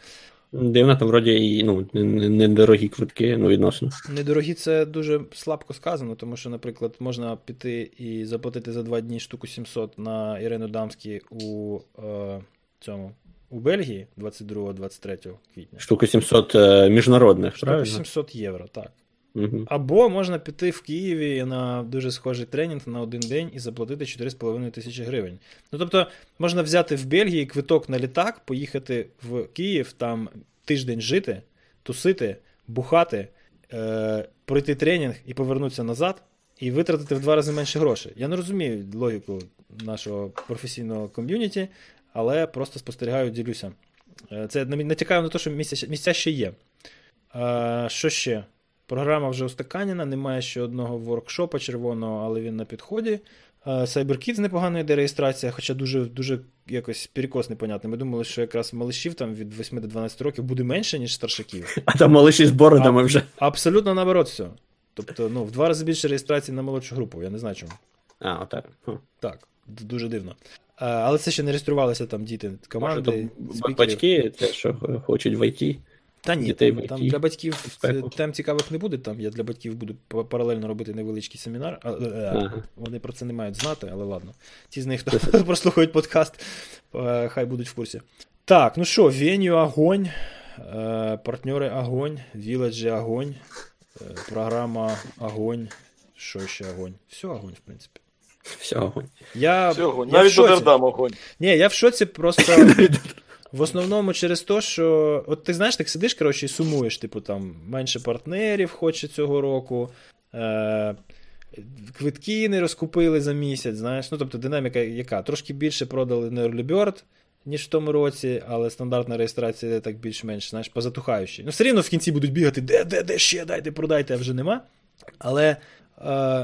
Дивно, там вроді і ну, недорогі квитки, ну, відносно. Недорогі це дуже слабко сказано, тому що, наприклад, можна піти і заплатити за два дні штуку 700 на Ірину Дамській у е, цьому у Бельгії 22-23 квітня. Штука 700 е, міжнародних, Штуку правильно? 700 євро, так. Угу. Або можна піти в Києві на дуже схожий тренінг на один день і заплатити 4,5 тисячі гривень. Ну тобто, можна взяти в Бельгії квиток на літак, поїхати в Київ, там тиждень жити, тусити, бухати, е, пройти тренінг і повернутися назад, і витратити в два рази менше грошей. Я не розумію логіку нашого професійного ком'юніті, але просто спостерігаю, ділюся. Е, Це натякаю на те, що місця, місця ще є. Е, що ще? Програма вже устаканена, немає ще одного воркшопа червоного, але він на підході. Е, CyberKids непогана йде реєстрація, хоча дуже, дуже якось перекос непонятний. Ми думали, що якраз малишів там від 8 до 12 років буде менше, ніж старшаків. А там малиші з бородами вже. Абсолютно наоборот все. Тобто, ну, в два рази більше реєстрації на молодшу групу, я не знаю чому. А, отак. Так, дуже дивно. Але це ще не реєструвалися там діти Може, команди. то спікерів. батьки, те, що хочуть в ІТ. Та ні, дітей там, там для батьків тем цікавих не буде. Там я для батьків буду паралельно робити невеличкий семінар. А, е, е, Ага. Вони про це не мають знати, але ладно. Ті з них, хто прослухають подкаст, е, хай будуть в курсі. Так, ну що, Веню огонь, партнери огонь, Віледжі огонь, програма огонь. Що ще огонь? Все огонь, в принципі. Все, огонь. Я, Всього, я навіть до. Дердам огонь. Ні, я в шоці просто. В основному через те, що. От ти знаєш, так сидиш, коротше, і сумуєш, типу, там, менше партнерів хоче цього року. Е- Квитки не розкупили за місяць, знаєш. Ну, тобто динаміка яка? Трошки більше продали на Early Bird, ніж в тому році, але стандартна реєстрація так більш-менш, знаєш, позатухаючи. Ну, все рівно в кінці будуть бігати, де, де, де ще, дайте, продайте, а вже нема. Але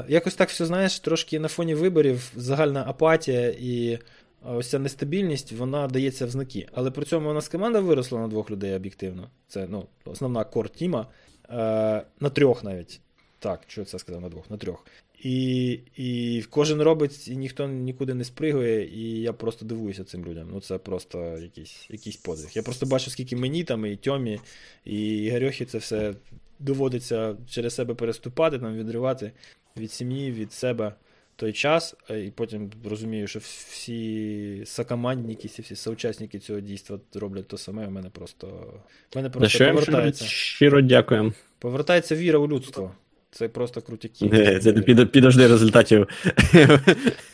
якось так все, знаєш, трошки на фоні виборів загальна апатія і ось ця нестабільність, вона дається в знаки. Але при цьому у нас команда виросла на двох людей об'єктивно. Це ну, основна кор тіма. Е, на трьох навіть. Так, що це сказав на двох, на трьох. І, і кожен робить, і ніхто нікуди не спригує, і я просто дивуюся цим людям. Ну це просто якийсь, якийсь подвиг. Я просто бачу, скільки мені там, і Тьомі, і Ігорьохі це все доводиться через себе переступати, там, відривати від сім'ї, від себе той час, і потім розумію, що всі сокомандники, всі, соучасники цього дійства роблять те саме. У мене просто, мене просто повертається. щиро дякуємо. Повертається віра у людство. Це просто крутяки. Е, Це під- підожди результатів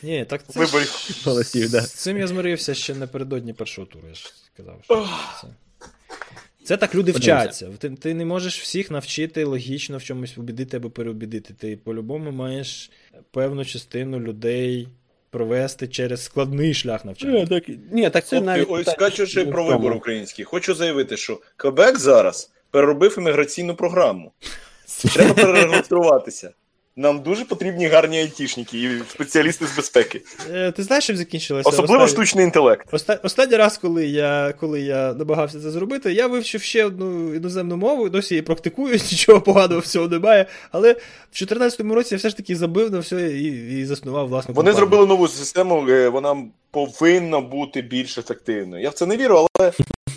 Ні, так це Виборів. голосів, да. З цим я змирився ще напередодні першого туру, я ж сказав. Що це. це так люди Подивимося. вчаться. Ти, ти не можеш всіх навчити логічно в чомусь убідити або переубідити. Ти по-любому маєш певну частину людей провести через складний шлях навчання. так, ні, так це Хлопці, навіть... ось так, скачучи не про вибор український, хочу заявити, що Квебек зараз переробив імміграційну програму. Треба перереєструватися. Нам дуже потрібні гарні айтішники і спеціалісти з безпеки. Е, Ти знаєш, чим закінчилося? Особливо останнє- штучний інтелект. Оста- Останній раз, коли я, коли я намагався це зробити, я вивчив ще одну іноземну мову, досі її практикую, нічого поганого всього немає. Але в 2014 році я все ж таки забив на все і, і заснував власну Вони компанію. зробили нову систему, е, вона повинна бути більш ефективною. Я в це не вірю, але,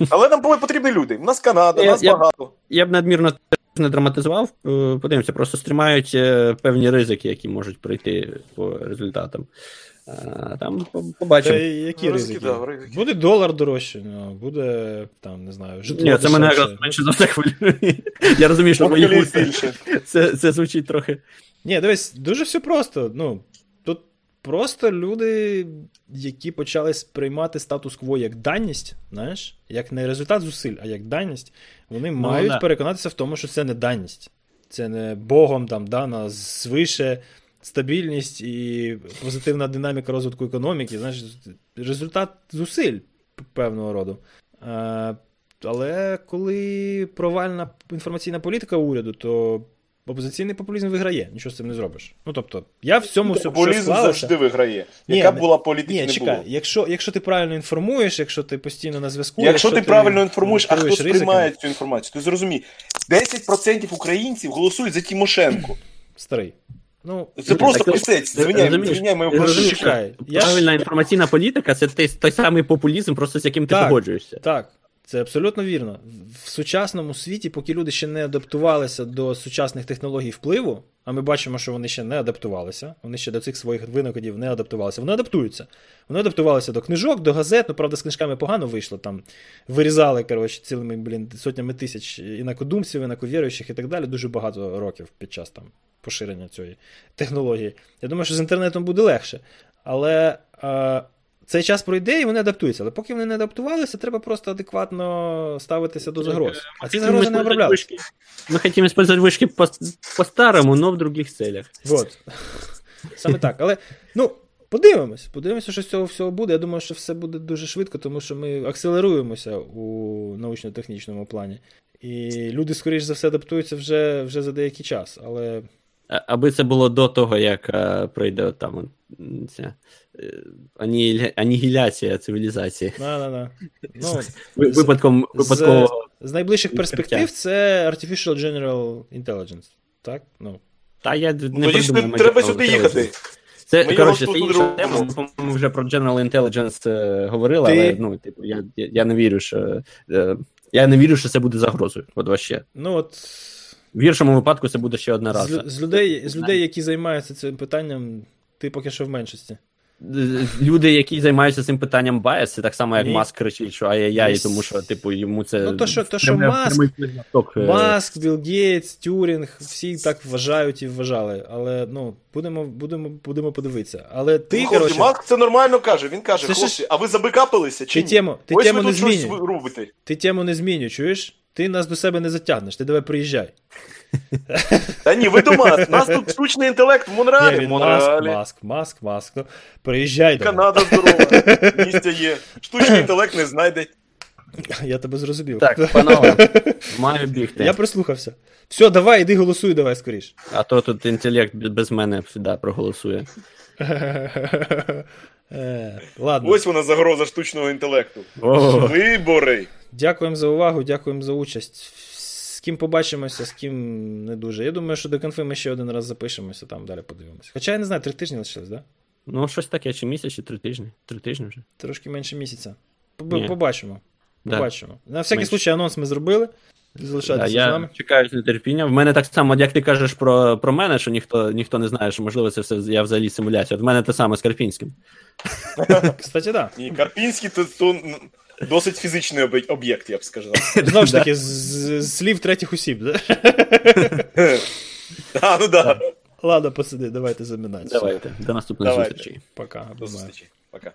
але нам були потрібні люди. У нас Канада, Я- нас я- багато. Я б надмірно не драматизував, е, подивимося, просто стрімають е, певні ризики, які можуть прийти по результатам. Е, Там побачимо. Та які Ну, ризики? Да, ризики. Буде долар дорожче, ну, буде там, не знаю, житло. Ні, це мене якраз менше за все хвилює. Я розумію, що мої Це, це звучить трохи. Ні, дивись, дуже все просто. Ну, просто люди, які почали сприймати статус-кво як даність, знаєш, як не результат зусиль, а як даність, вони мають да. переконатися в тому, що це не даність. Це не Богом там дана звише стабільність і позитивна динаміка розвитку економіки. Знаєш, результат зусиль певного роду. Е, але коли провальна інформаційна політика уряду, то опозиційний популізм виграє, нічого з цим не зробиш. Ну тобто, я в цьому все Популізм склалося. завжди виграє. Яка не- була політика, Ні, не чекай, було. якщо, якщо ти правильно інформуєш, якщо ти постійно на зв'язку. Якщо ти правильно інформуєш, а хто сприймає цю інформацію, ти зрозумій, 10% українців голосують за Тимошенко. Старий. Ну, Це Ну, просто ж- Правильна інформаційна політика це той, той самий популізм, просто з яким ти Так. погоджуєшся. Так, це абсолютно вірно. В сучасному світі, поки люди ще не адаптувалися до сучасних технологій впливу, а ми бачимо, що вони ще не адаптувалися, вони ще до цих своїх винаходів не адаптувалися. Вони адаптуються. Вони адаптувалися до книжок, до газет. Ну, правда, з книжками погано вийшло. Там вирізали, коротше, цілими блін, сотнями тисяч інакодумців, інаковіруючих і так далі. Дуже багато років під час там поширення цієї технології. Я думаю, що з інтернетом буде легше. Але. Е, цей час пройде і вони адаптуються. Але поки вони не адаптувалися, треба просто адекватно ставитися до загроз. А ці загрози не оброблялися. Мы хотим использовать вышки по- по-старому, но в других целях. Вот. Саме так. Але ну, подивимось, подивимося, що з цього всього буде. Я думаю, що все буде дуже швидко, тому що ми акселеруємося у научно-технічному плані. І люди, скоріш за все, адаптуються вже, вже за деякий час. Але Аби це було до того, як е, прийде там ця е, анігіля- анігіляція цивілізації. на, на, на. Ну, Ви- З- з, з найближчих перспектив це Artificial General Intelligence. Так? Ну, Та я не ж придумав треба сюди їхати. Це, Ми коротше, це інша тема. Ми, по-моєму, вже про General Intelligence е, говорили, Ти- але ну, типу, я, я, я не вірю, що. е, я не вірю, що це буде загрозою. От вообще. ну от В гіршому випадку це буде ще одна з, раса. лю- з, людей, з людей, які займаються цим питанням, ти поки що в меншості. Люди, які займаються цим питанням bias, це так само, як Ні. Маск кричить, що ай-яй-яй, Ні. тому що, типу, йому це. Ну, то, що- то, що Маск- прямий е, Маск, Білл Гейтс, Тюрінг, всі так вважають і вважали. Але ну, будемо, будемо, будемо подивитися. Але ти, Ну, коротше, Маск це нормально каже. Він каже, ж- хлопці, а ви забекапилися чи ти ні? тему, ти Ось тему ви не тут щось змінюй. робите. Ти тему не змінюй, чуєш? Ти нас до себе не затягнеш, ти давай приїжджай. Та ні, ви до нас. Нас тут штучний інтелект в Ні, Монреалі. Маск, Маск, Маск, Маск. Ну, приїжджай. Канада здорова. Місця є. Штучний інтелект не знайде. Я тебе зрозумів. Так, панове, маю бігти. Я прислухався. Все, давай, іди голосуй, давай скоріш. А то тут інтелект без мене всегда проголосує. Е, Ладно. Ось вона загроза штучного інтелекту. Вибори. Дякуємо за увагу, дякуємо за участь. З ким побачимося, з ким не дуже. Я думаю, що до конфи ми ще один раз запишемося, там далі подивимося. Хоча я не знаю, три тижні лишилось, да? ну, щось таке, чи місяць, чи три тижні. Три тижні вже. Трошки менше місяця. Поб- Побачимо. Да. Побачимо. На всякий Менше. случай анонс ми зробили. Да, Залишайтеся з я нами. чекаю з нетерпінням. В мене так само, як ти кажеш про, про мене, що ніхто, ніхто не знає, що можливо це все я взагалі симуляція. От в мене те саме з Карпінським. Кстати, так. Ні, Карпінський то, то досить фізичний об'єкт- я б сказав. Знову ж таки, з, слів третіх осіб. Да? А, ну да. Ладно, посиди, давайте замінати. Давайте, до наступної Давайте. зустрічі. Пока. До зустрічі. Пока.